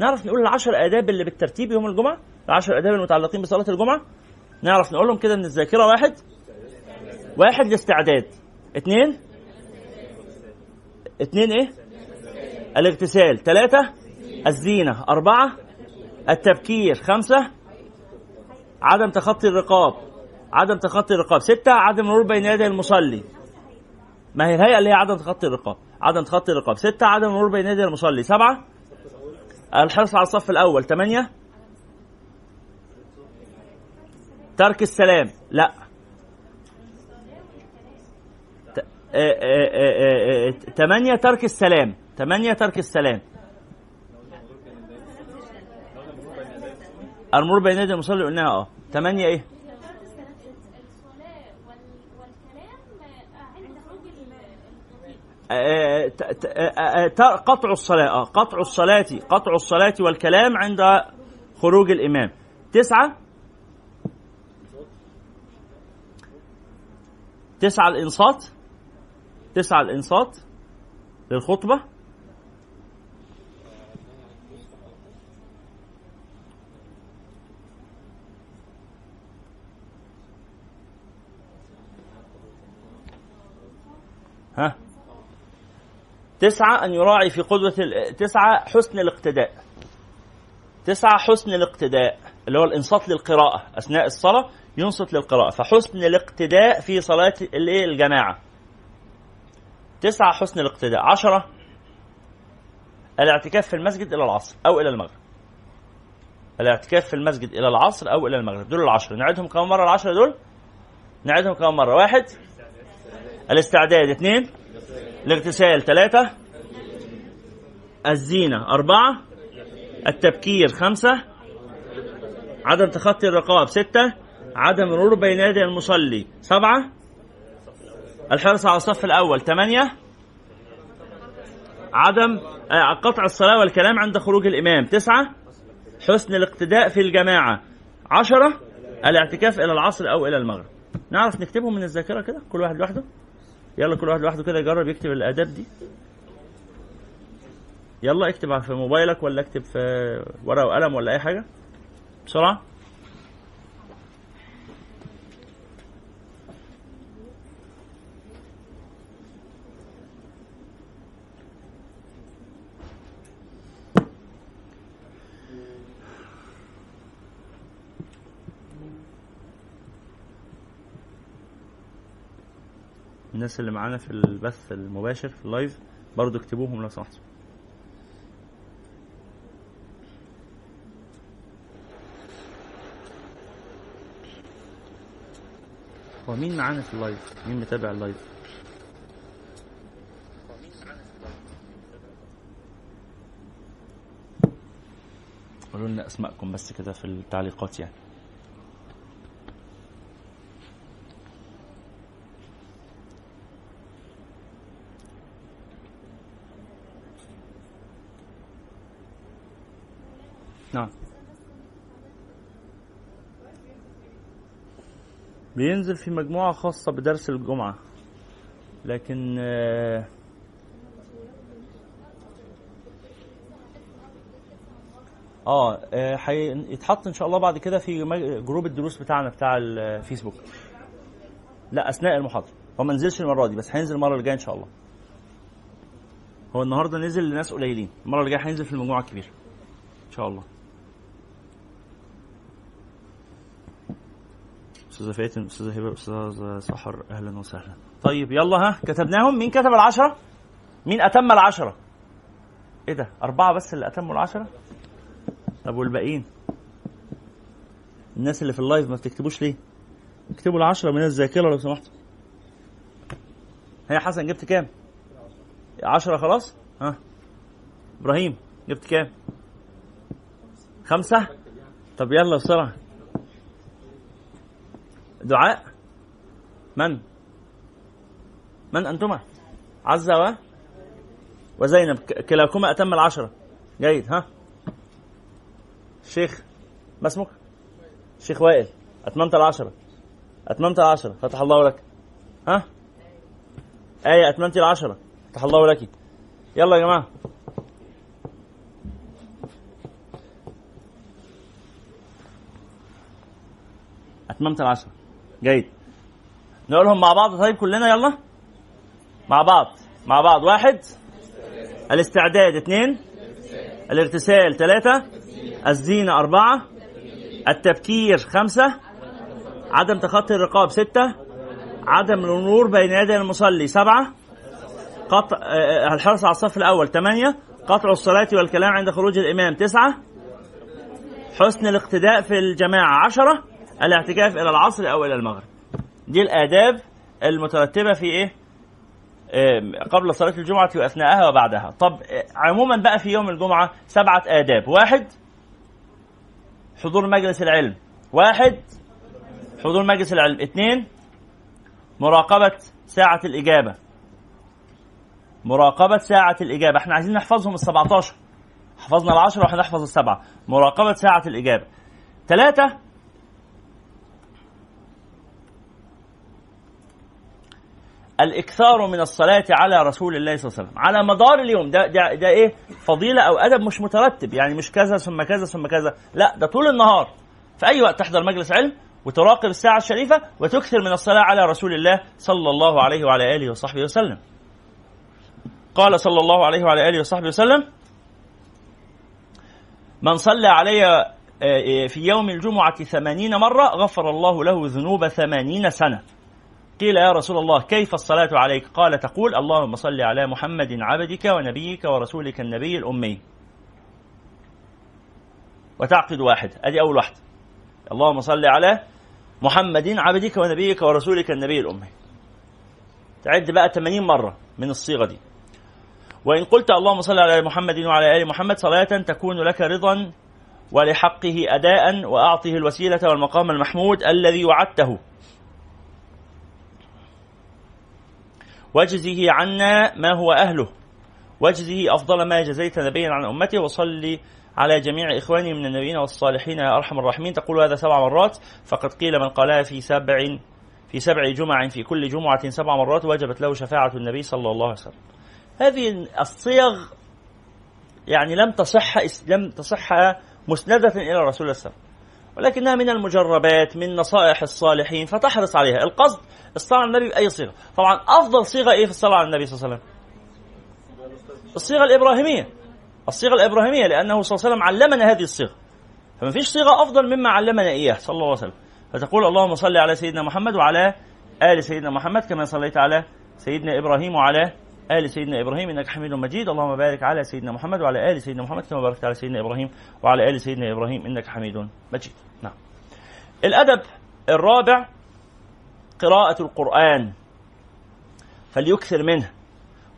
نعرف نقول العشر آداب اللي بالترتيب يوم الجمعة؟ العشر آداب المتعلقين بصلاة الجمعة؟ نعرف نقولهم كده من الذاكرة واحد واحد الاستعداد اثنين اثنين إيه؟ الاغتسال. ثلاثة الزينة. أربعة التبكير خمسة عدم تخطي الرقاب. عدم تخطي الرقاب. ستة عدم مرور بين يدي المصلي. ما هي الهيئة اللي هي عدم تخطي الرقاب. عدم تخطي الرقاب. ستة عدم مرور بين يدي المصلي. سبعة الحرص على الصف الأول. ثمانية ترك السلام. لا. آه، آه، آه، ثمانية ترك السلام. ثمانية ترك السلام. المرور بين يدي المصلي قلناها آه. ثمانية إيه؟ قطع الصلاة قطع الصلاة قطع الصلاة والكلام عند خروج الإمام. تسعة؟ تسعة الإنصات؟ تسعة الإنصات للخطبة؟ ها؟ تسعة أن يراعي في قدوة تسعة حسن الاقتداء. تسعة حسن الاقتداء اللي هو الإنصات للقراءة. أثناء الصلاة ينصت للقراءة. فحسن الاقتداء في صلاة الجماعة. تسعة حسن الاقتداء. عشرة الاعتكاف في المسجد إلى العصر أو إلى المغرب. الاعتكاف في المسجد إلى العصر أو إلى المغرب. دول العشرة. نعدهم كم مرة العشرة دول؟ نعدهم كم مرة؟ واحد؟ الاستعداد. اثنين؟ الاغتسال ثلاثة الزينة أربعة التبكير خمسة عدم تخطي الرقاب ستة عدم مرور بين يدي المصلي سبعة الحرص على الصف الأول ثمانية عدم آه، قطع الصلاة والكلام عند خروج الإمام تسعة حسن الاقتداء في الجماعة عشرة الاعتكاف إلى العصر أو إلى المغرب. نعرف نكتبهم من الذاكرة كده كل واحد لوحده؟ يلا كل واحد لوحده كده يجرب يكتب الأداب دي. يلا اكتب في موبايلك ولا اكتب في ورقة وقلم ولا أي حاجة. بسرعة. الناس اللي معانا في البث المباشر في ال live برضو اكتبوهم لو سمحتوا هو مين معانا في ال live؟ مين متابع ال live؟ قولوا لنا أسماءكم بس كده في التعليقات يعني نعم بينزل في مجموعة خاصة بدرس الجمعة. لكن آه آه هيتحط إن شاء الله بعد كده في جروب الدروس بتاعنا بتاع الفيسبوك لا أثناء المحاضرة. هو ما نزلش المرة دي بس هينزل المرة اللي جاية إن شاء الله. هو النهارده نزل لناس قليلين. المرة اللي جاية هينزل في المجموعة الكبيرة. إن شاء الله. أستاذة فاتن أستاذة هبة أستاذة سحر أهلا وسهلا. طيب يلا ها كتبناهم. مين كتب العشرة؟ مين أتم العشرة؟ إيه ده أربعة بس اللي أتموا العشرة؟ طب والباقيين؟ الناس اللي في اللايف ما بتكتبوش ليه؟ اكتبوا العشرة من الذاكرة لو سمحتوا. هيا حسن جبت كام؟ عشرة خلاص؟ ها. إبراهيم جبت كام؟ خمسة؟ طب يلا بسرعة. دعاء؟ من؟ من أنتما؟ عزة و؟ وزينب كلاكما أتم العشرة. جيد ها؟ شيخ ما اسمك؟ شيخ وائل. أتممت العشرة. أتممت العشرة. فتح الله لك. ها؟ آية أتممت العشرة. فتح الله لك. يلا يا جماعة. أتممت العشرة. جيد. نقولهم مع بعض طيب كلنا يلا. مع بعض. مع بعض. واحد. الاستعداد اثنين. الارتسال ثلاثة. الزينة أربعة. التبكير خمسة. عدم تخطي الرقاب ستة. عدم النور بين يدي المصلي سبعة. قطع الحرص على الصف الأول ثمانية. قطع الصلاة والكلام عند خروج الإمام تسعة. حسن الاقتداء في الجماعة عشرة. الاعتكاف إلى العصر أو إلى المغرب. دي الآداب المترتبة في إيه؟ قبل صلاة الجمعة وأثناءها وبعدها. طب عموما بقى في يوم الجمعة سبعة آداب. واحد حضور مجلس العلم. واحد حضور مجلس العلم. اثنين مراقبة ساعة الإجابة. مراقبة ساعة الإجابة. إحنا عايزين نحفظهم ال 17 حفظنا العشرة وهنحفظ السبعة. مراقبة ساعة الإجابة. ثلاثة الإكثار من الصلاة على رسول الله صلى الله عليه وسلم. على مدار اليوم ده ده, ده إيه؟ فضيلة أو أدب مش مترتب. يعني مش كذا ثم كذا ثم كذا. لا ده طول النهار. في أي وقت تحضر مجلس علم وتراقب الساعة الشريفة وتكثر من الصلاة على رسول الله صلى الله عليه وعلى آله وصحبه وسلم. قال صلى الله عليه وعلى آله وصحبه وسلم من صلى علي في يوم الجمعة ثمانين مرة غفر الله له ذنوب ثمانين سنة. قيل يا رسول الله كيف الصلاة عليك؟ قال تقول اللهم صل على محمد عبدك ونبيك ورسولك النبي الأمي. وتعقد واحد أدي أول واحدة اللهم صل على محمد عبدك ونبيك ورسولك النبي الأمي. تعد بقى 80 مرة من الصيغة دي. وإن قلت اللهم صل على محمد وعلى آل محمد صلاة تكون لك رضا ولحقه أداء وأعطه الوسيلة والمقام المحمود الذي وعدته. واجزه عنا ما هو أهله. واجزه أفضل ما جزيت نبيا عن أمته وصلي على جميع إخواني من النبيين والصالحين يا أرحم الراحمين. تقول هذا سبع مرات. فقد قيل من قالها في سبع في سبع جمع في كل جمعة سبع مرات وجبت له شفاعة النبي صلى الله عليه وسلم. هذه الصيغ يعني لم تصح لم تصح مسندة إلى رسول الله صلى الله عليه وسلم. ولكنها من المجربات من نصائح الصالحين فتحرص عليها. القصد الصلاة على النبي بأي صيغة. طبعا أفضل صيغة إيه في الصلاة على النبي صلى الله عليه وسلم؟ الصيغة الإبراهيمية. الصيغة الإبراهيمية لأنه صلى الله عليه وسلم علمنا هذه الصيغة. فما فيش صيغة أفضل مما علمنا إياه صلى الله عليه وسلم. فتقول اللهم صل على سيدنا محمد وعلى آل سيدنا محمد كما صليت على سيدنا إبراهيم وعلى آل سيدنا إبراهيم إنك حميد مجيد. اللهم بارك على سيدنا محمد وعلى آل سيدنا محمد كما باركت على سيدنا إبراهيم وعلى آل سيدنا إبراهيم إنك حميد مجيد. الأدب الرابع قراءة القرآن. فليكثر منه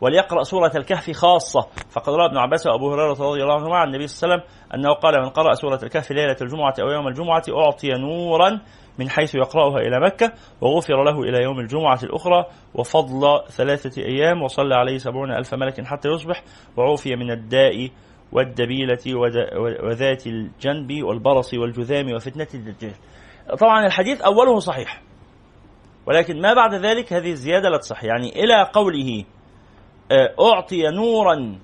وليقرأ سورة الكهف خاصة. فقد روى ابن عباس وأبو هريرة رضي الله عنهما عن النبي صلى الله عليه وسلم أنه قال من قرأ سورة الكهف ليلة الجمعة أو يوم الجمعة أعطي نورا من حيث يقرأها إلى مكة وغفر له إلى يوم الجمعة الأخرى وفضل ثلاثة أيام وصلى عليه سبعون ألف ملك حتى يصبح وعوفي من الداء والدبيلة وذات الجنب والبرص والجذام وفتنة الدجال. طبعا الحديث أوله صحيح. ولكن ما بعد ذلك هذه الزيادة لا تصح. يعني إلى قوله آه، أعطي نورا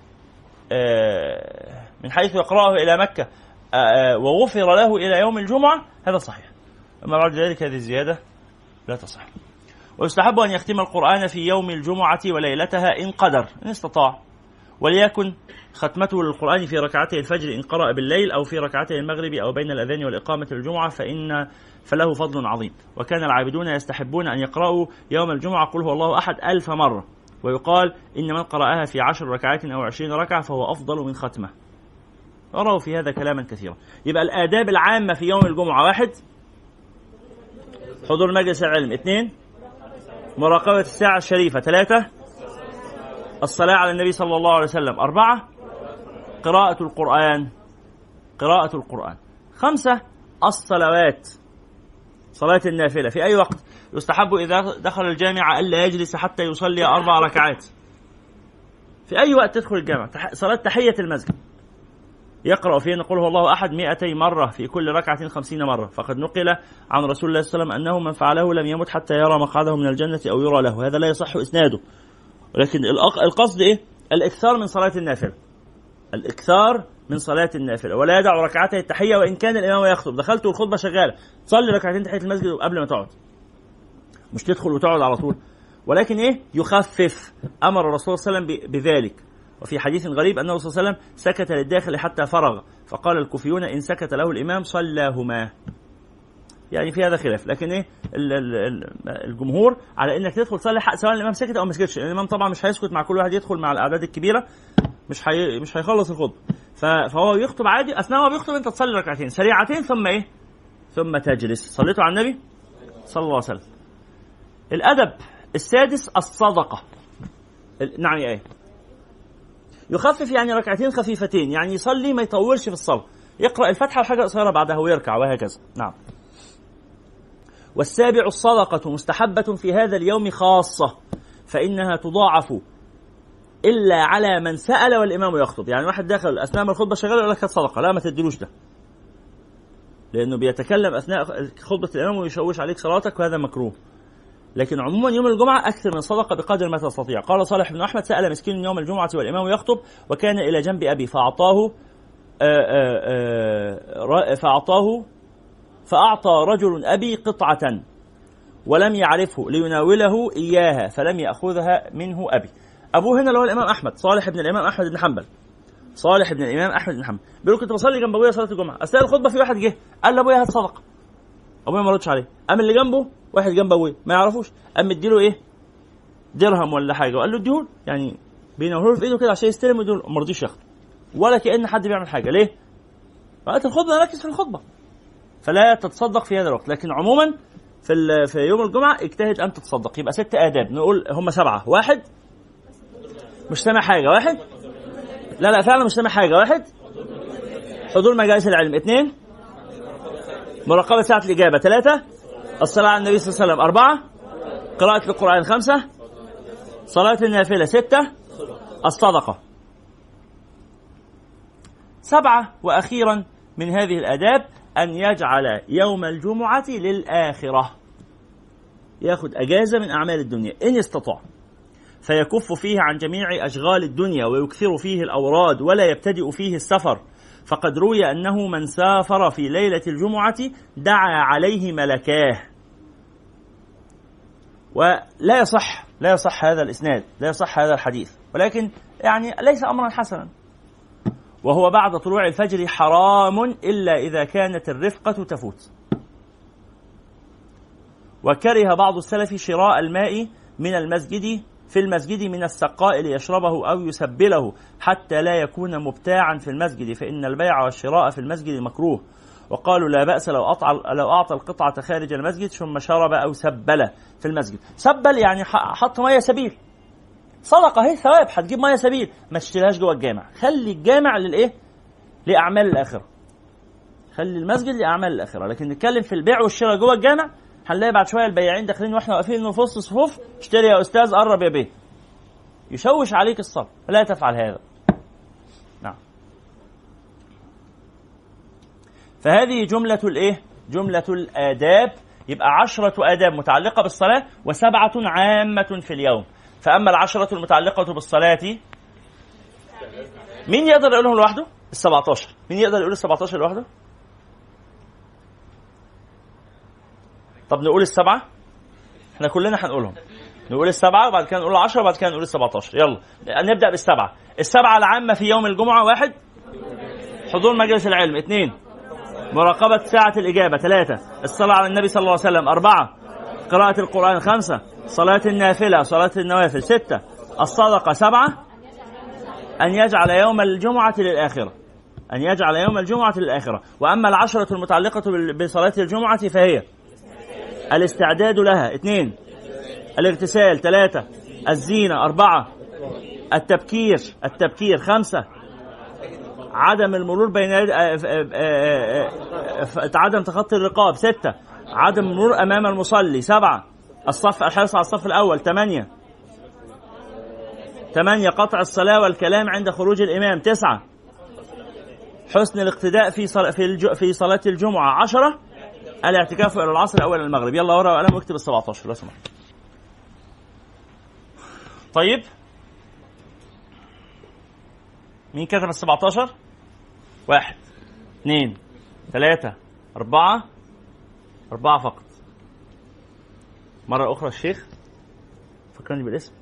آه، من حيث يقرأه إلى مكة آه، وغفر له إلى يوم الجمعة هذا صحيح. أما بعد ذلك هذه الزيادة لا تصح. ويستحب أن يختم القرآن في يوم الجمعة وليلتها إن قدر إن استطاع. وليكن ختمته للقرآن في ركعتي الفجر إن قرأ بالليل أو في ركعتي المغرب أو بين الأذان والإقامة الجمعة فإن فله فضل عظيم. وكان العابدون يستحبون أن يقرأوا يوم الجمعة قل هو الله أحد ألف مرة. ويقال إن من قرأها في عشر ركعات أو عشرين ركعة فهو أفضل من ختمة. وروا في هذا كلاما كثيرا. يبقى الآداب العامة في يوم الجمعة واحد. حضور مجلس العلم. اثنين مراقبة الساعة الشريفة. ثلاثة الصلاة على النبي صلى الله عليه وسلم. أربعة؟ قراءة القرآن. قراءة القرآن. خمسة؟ الصلوات. صلاة النافلة. في أي وقت؟ يستحب إذا دخل الجامع ألا يجلس حتى يصلي أربع ركعات. في أي وقت تدخل الجامع؟ صلاة تحية المسجد. يقرأ فيه نقول هو الله أحد مئتي مرة في كل ركعة خمسين مرة. فقد نقل عن رسول الله صلى الله عليه وسلم أنه من فعله لم يمت حتى يرى مقعده من الجنة أو يرى له. هذا لا يصح إسناده. ولكن القصد إيه؟ الإكثار من صلاة النافلة. الإكثار من صلاة النافلة. ولا يدع ركعتي التحية وإن كان الإمام يخطب. دخلت والخطبة شغالة. صلي ركعتين تحية المسجد قبل ما تقعد. مش تدخل وتقعد على طول. ولكن إيه؟ يخفف أمر الرسول صلى الله عليه وسلم بذلك. وفي حديث غريب أنه صلى الله عليه وسلم سكت للداخل حتى فرغ. فقال الكوفيون إن سكت له الإمام صلاهما. يعني في هذا خلاف. لكن إيه الجمهور على إنك تدخل تصلي سواء الإمام سكت أو ما سكتش الإمام طبعا مش هيسكت مع كل واحد يدخل مع الأعداد الكبيرة مش حي... مش هيخلص الخطبة. فهو يخطب عادي. أثناء ما بيخطب أنت تصلي ركعتين. سريعتين ثم إيه؟ ثم تجلس. صليتوا على النبي؟ صلى الله عليه وسلم. الأدب السادس الصدقة. نعم إيه. يخفف يعني ركعتين خفيفتين. يعني يصلي ما يطولش في الصلاة. يقرأ الفاتحة وحاجة قصيرة بعدها ويركع وهكذا. نعم. والسابع الصدقة مستحبة في هذا اليوم خاصة فإنها تضاعف إلا على من سأل والإمام يخطب. يعني واحد داخل أثناء ما الخطبة شغاله يقول لك صدقة. لا ما تديلوش ده. لأنه بيتكلم أثناء خطبة الإمام ويشوش عليك صلاتك وهذا مكروه. لكن عموما يوم الجمعة أكثر من الصدقة بقدر ما تستطيع. قال صالح بن أحمد سأل مسكين يوم الجمعة والإمام يخطب وكان إلى جنب أبي فأعطاه آآ آآ فأعطاه فأعطى رجل أبي قطعة ولم يعرفه ليناوله إياها فلم يأخذها منه أبي. أبوه هنا اللي هو الإمام أحمد صالح بن الإمام أحمد بن حنبل. صالح بن الإمام أحمد بن حنبل. بيقول كنت بصلي جنب أبويا صلاة الجمعة. أثناء الخطبة في واحد جه قال لأبويا هات صدقة. أبويا ما ردش عليه. قام اللي جنبه واحد جنب أبويا ما يعرفوش. قام مديله إيه؟ درهم ولا حاجة. وقال له اديهول يعني بينوره في إيده كده عشان يستلم ودول ما رضيش ياخده. ولا كأن حد بيعمل حاجة. ليه؟ وقت الخطبة ركز في الخطبة. فلا تتصدق في هذا الوقت. لكن عموما في في يوم الجمعة اجتهد أن تتصدق. يبقى ست آداب. نقول هم سبعة. واحد. مش سامع حاجة. واحد. لا لا فعلا مش سامع حاجة. واحد. حضور مجالس العلم. اثنين. مراقبة ساعة الإجابة. ثلاثة. الصلاة على النبي صلى الله عليه وسلم. أربعة. قراءة القرآن. خمسة. صلاة النافلة. ستة. الصدقة. سبعة. وأخيرا من هذه الآداب أن يجعل يوم الجمعة للآخرة. ياخد أجازة من أعمال الدنيا. إن استطاع فيكف فيه عن جميع أشغال الدنيا ويكثر فيه الأوراد ولا يبتدئ فيه السفر. فقد روي أنه من سافر في ليلة الجمعة دعا عليه ملكاه. ولا يصح لا يصح هذا الإسناد لا يصح هذا الحديث. ولكن يعني ليس أمرا حسنا. وهو بعد طلوع الفجر حرام إلا إذا كانت الرفقة تفوت. وكره بعض السلف شراء الماء من المسجد في المسجد من السقاء ليشربه أو يسبله حتى لا يكون مبتاعا في المسجد فإن البيع والشراء في المسجد مكروه. وقالوا لا بأس لو أطع لو أعطى القطعة خارج المسجد ثم شرب أو سبل في المسجد. سبل يعني حط مية سبيل. صدقة اهي ثواب هتجيب مية سبيل. ما تشتريهاش جوه الجامع. خلي الجامع للإيه؟ لأعمال الآخرة. خلي المسجد لأعمال الآخرة. لكن نتكلم في البيع والشراء جوه الجامع هنلاقي بعد شوية البياعين داخلين وإحنا واقفين في وسط الصفوف. اشتري يا أستاذ قرب يا بيه. يشوش عليك الصبر. لا تفعل هذا. نعم. فهذه جملة الإيه؟ جملة الآداب. يبقى عشرة آداب متعلقة بالصلاة وسبعة عامة في اليوم. فأما العشرة المتعلقة بالصلاة مين يقدر يقولهم لوحده؟ ال 17 مين يقدر يقول ال 17 لوحده؟ طب نقول السبعة؟ إحنا كلنا هنقولهم. نقول السبعة وبعد كده نقول العشرة وبعد كده نقول ال 17 يلا نبدأ بالسبعة. السبعة العامة في يوم الجمعة واحد. حضور مجلس العلم. اثنين مراقبة ساعة الإجابة. ثلاثة الصلاة على النبي صلى الله عليه وسلم. أربعة قراءة القرآن خمسة صلاة النافلة صلاة النوافل ستة الصدقة سبعة أن يجعل يوم الجمعة للآخرة أن يجعل يوم الجمعة للآخرة وأما العشرة المتعلقة بصلاة الجمعة فهي الاستعداد لها اثنين الاغتسال ثلاثة الزينة أربعة التبكير التبكير خمسة عدم المرور بين آه، آه، آه، عدم تخطي الرقاب ستة عدم المرور أمام المصلي. سبعة. الصف الحرص على الصف الأول. ثمانية ثمانية قطع الصلاة والكلام عند خروج الإمام. تسعة. حسن الاقتداء في في صلاة الجمعة. عشرة. الاعتكاف إلى العصر أو إلى المغرب. يلا ورقة وقلم واكتب ال 17 لو سمحت. طيب. مين كتب ال 17 واحد. اثنين. ثلاثة. أربعة. أربعة فقط. مرة أخرى الشيخ فكرني بالاسم.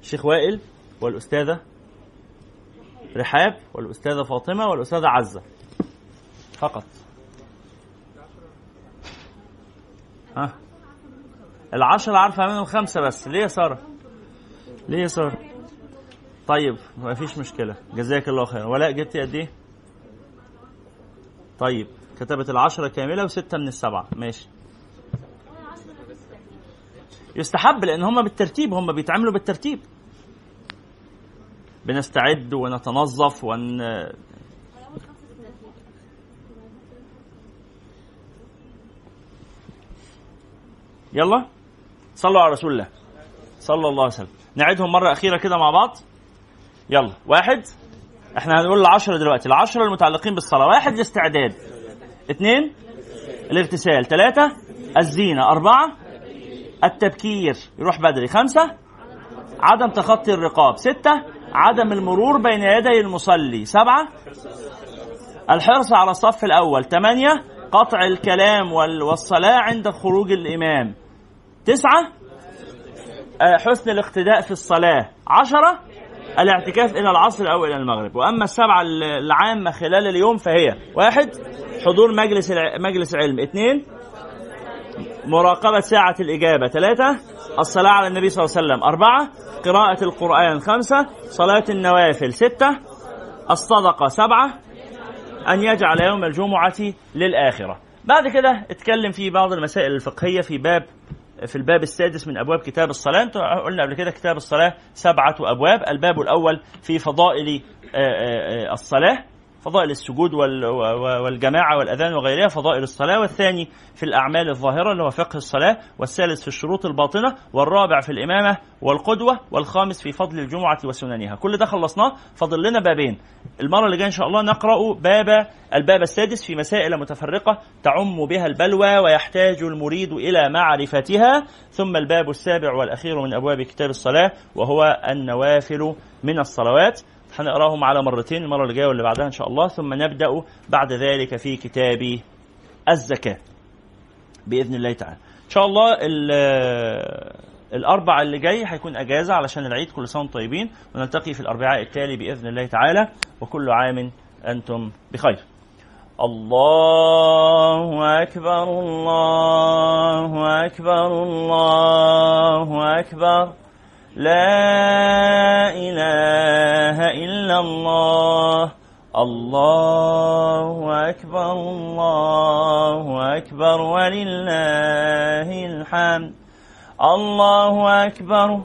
الشيخ وائل والأستاذة رحاب والأستاذة فاطمة والأستاذة عزة. فقط. ها؟ العشرة عارفة منهم خمسة بس. ليه يا سارة؟ ليه يا سارة؟ طيب ما فيش مشكلة. جزاك الله خير ولاء جبتي قد إيه؟ طيب. كتبت العشرة كاملة وستة من السبعة. ماشي. يستحب لأن هم بالترتيب هم بيتعاملوا بالترتيب. بنستعد ونتنظف ون يلا. صلوا على رسول الله. صلى الله عليه وسلم. نعيدهم مرة أخيرة كده مع بعض. يلا. واحد. إحنا هنقول العشرة دلوقتي. العشرة المتعلقين بالصلاة. واحد الاستعداد اثنين الاغتسال ثلاثة الزينة أربعة التبكير يروح بدري خمسة عدم تخطي الرقاب ستة عدم المرور بين يدي المصلي سبعة الحرص على الصف الأول ثمانية قطع الكلام والصلاة عند خروج الإمام تسعة آه، حسن الاقتداء في الصلاة عشرة الاعتكاف إلى العصر أو إلى المغرب. وأما السبعة العامة خلال اليوم فهي واحد حضور مجلس مجلس علم اثنين مراقبة ساعة الإجابة. ثلاثة الصلاة على النبي صلى الله عليه وسلم. أربعة قراءة القرآن. خمسة صلاة النوافل. ستة الصدقة. سبعة أن يجعل يوم الجمعة للآخرة. بعد كده اتكلم في بعض المسائل الفقهية في باب في الباب السادس من أبواب كتاب الصلاة. قلنا قبل كده كتاب الصلاة سبعة أبواب. الباب الأول في فضائل آه، آه، آه، الصلاة. فضائل السجود والجماعة والأذان وغيرها فضائل الصلاة والثاني في الأعمال الظاهرة اللي هو فقه الصلاة والثالث في الشروط الباطنة والرابع في الإمامة والقدوة والخامس في فضل الجمعة وسننها. كل ده خلصناه فاضل لنا بابين. المرة اللي جاية إن شاء الله نقرأ باب الباب السادس في مسائل متفرقة تعم بها البلوى ويحتاج المريد إلى معرفتها. ثم الباب السابع والأخير من أبواب كتاب الصلاة وهو النوافل من الصلوات. هنقراهم على مرتين المرة اللي جاية واللي بعدها إن شاء الله. ثم نبدأ بعد ذلك في كتاب الزكاة بإذن الله تعالى. إن شاء الله الأربع اللي جاي هيكون أجازة علشان العيد كل سنة طيبين ونلتقي في الأربعاء التالي بإذن الله تعالى. وكل عام أنتم بخير. الله أكبر الله أكبر الله أكبر. لا إله إلا الله. الله أكبر الله أكبر ولله الحمد. الله أكبر.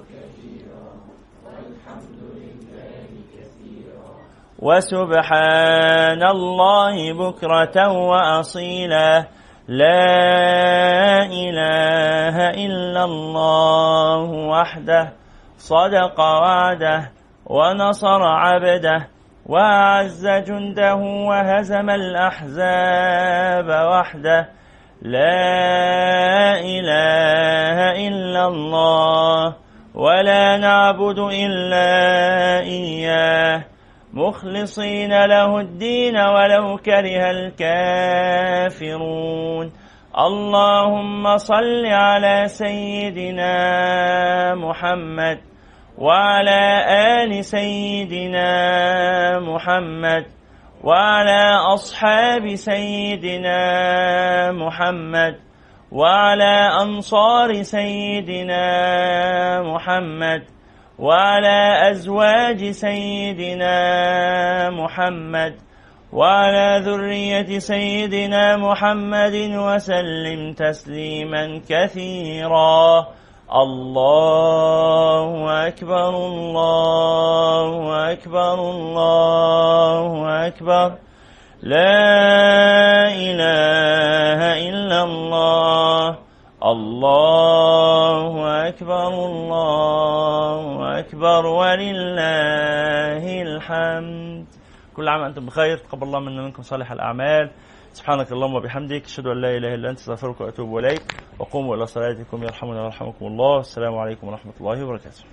وسبحان الله بكرة وأصيلا. لا إله إلا الله وحده. صدق وعده ونصر عبده وأعز جنده وهزم الأحزاب وحده. لا إله إلا الله ولا نعبد إلا إياه. مخلصين له الدين ولو كره الكافرون. اللهم صل على سيدنا محمد وعلى آل سيدنا محمد وعلى أصحاب سيدنا محمد وعلى أنصار سيدنا محمد وعلى أزواج سيدنا محمد وعلى ذرية سيدنا محمد وسلم تسليما كثيرا الله أكبر الله أكبر الله أكبر لا إله إلا الله الله أكبر الله أكبر ولله الحمد كل عام أنتم بخير تقبل الله منا منكم صالح الأعمال سبحانك اللهم وبحمدك أشهد أن لا إله إلا أنت أستغفرك وأتوب إليك وقوموا إلى صلاتكم يرحمنا ويرحمكم الله. السلام عليكم ورحمة الله وبركاته.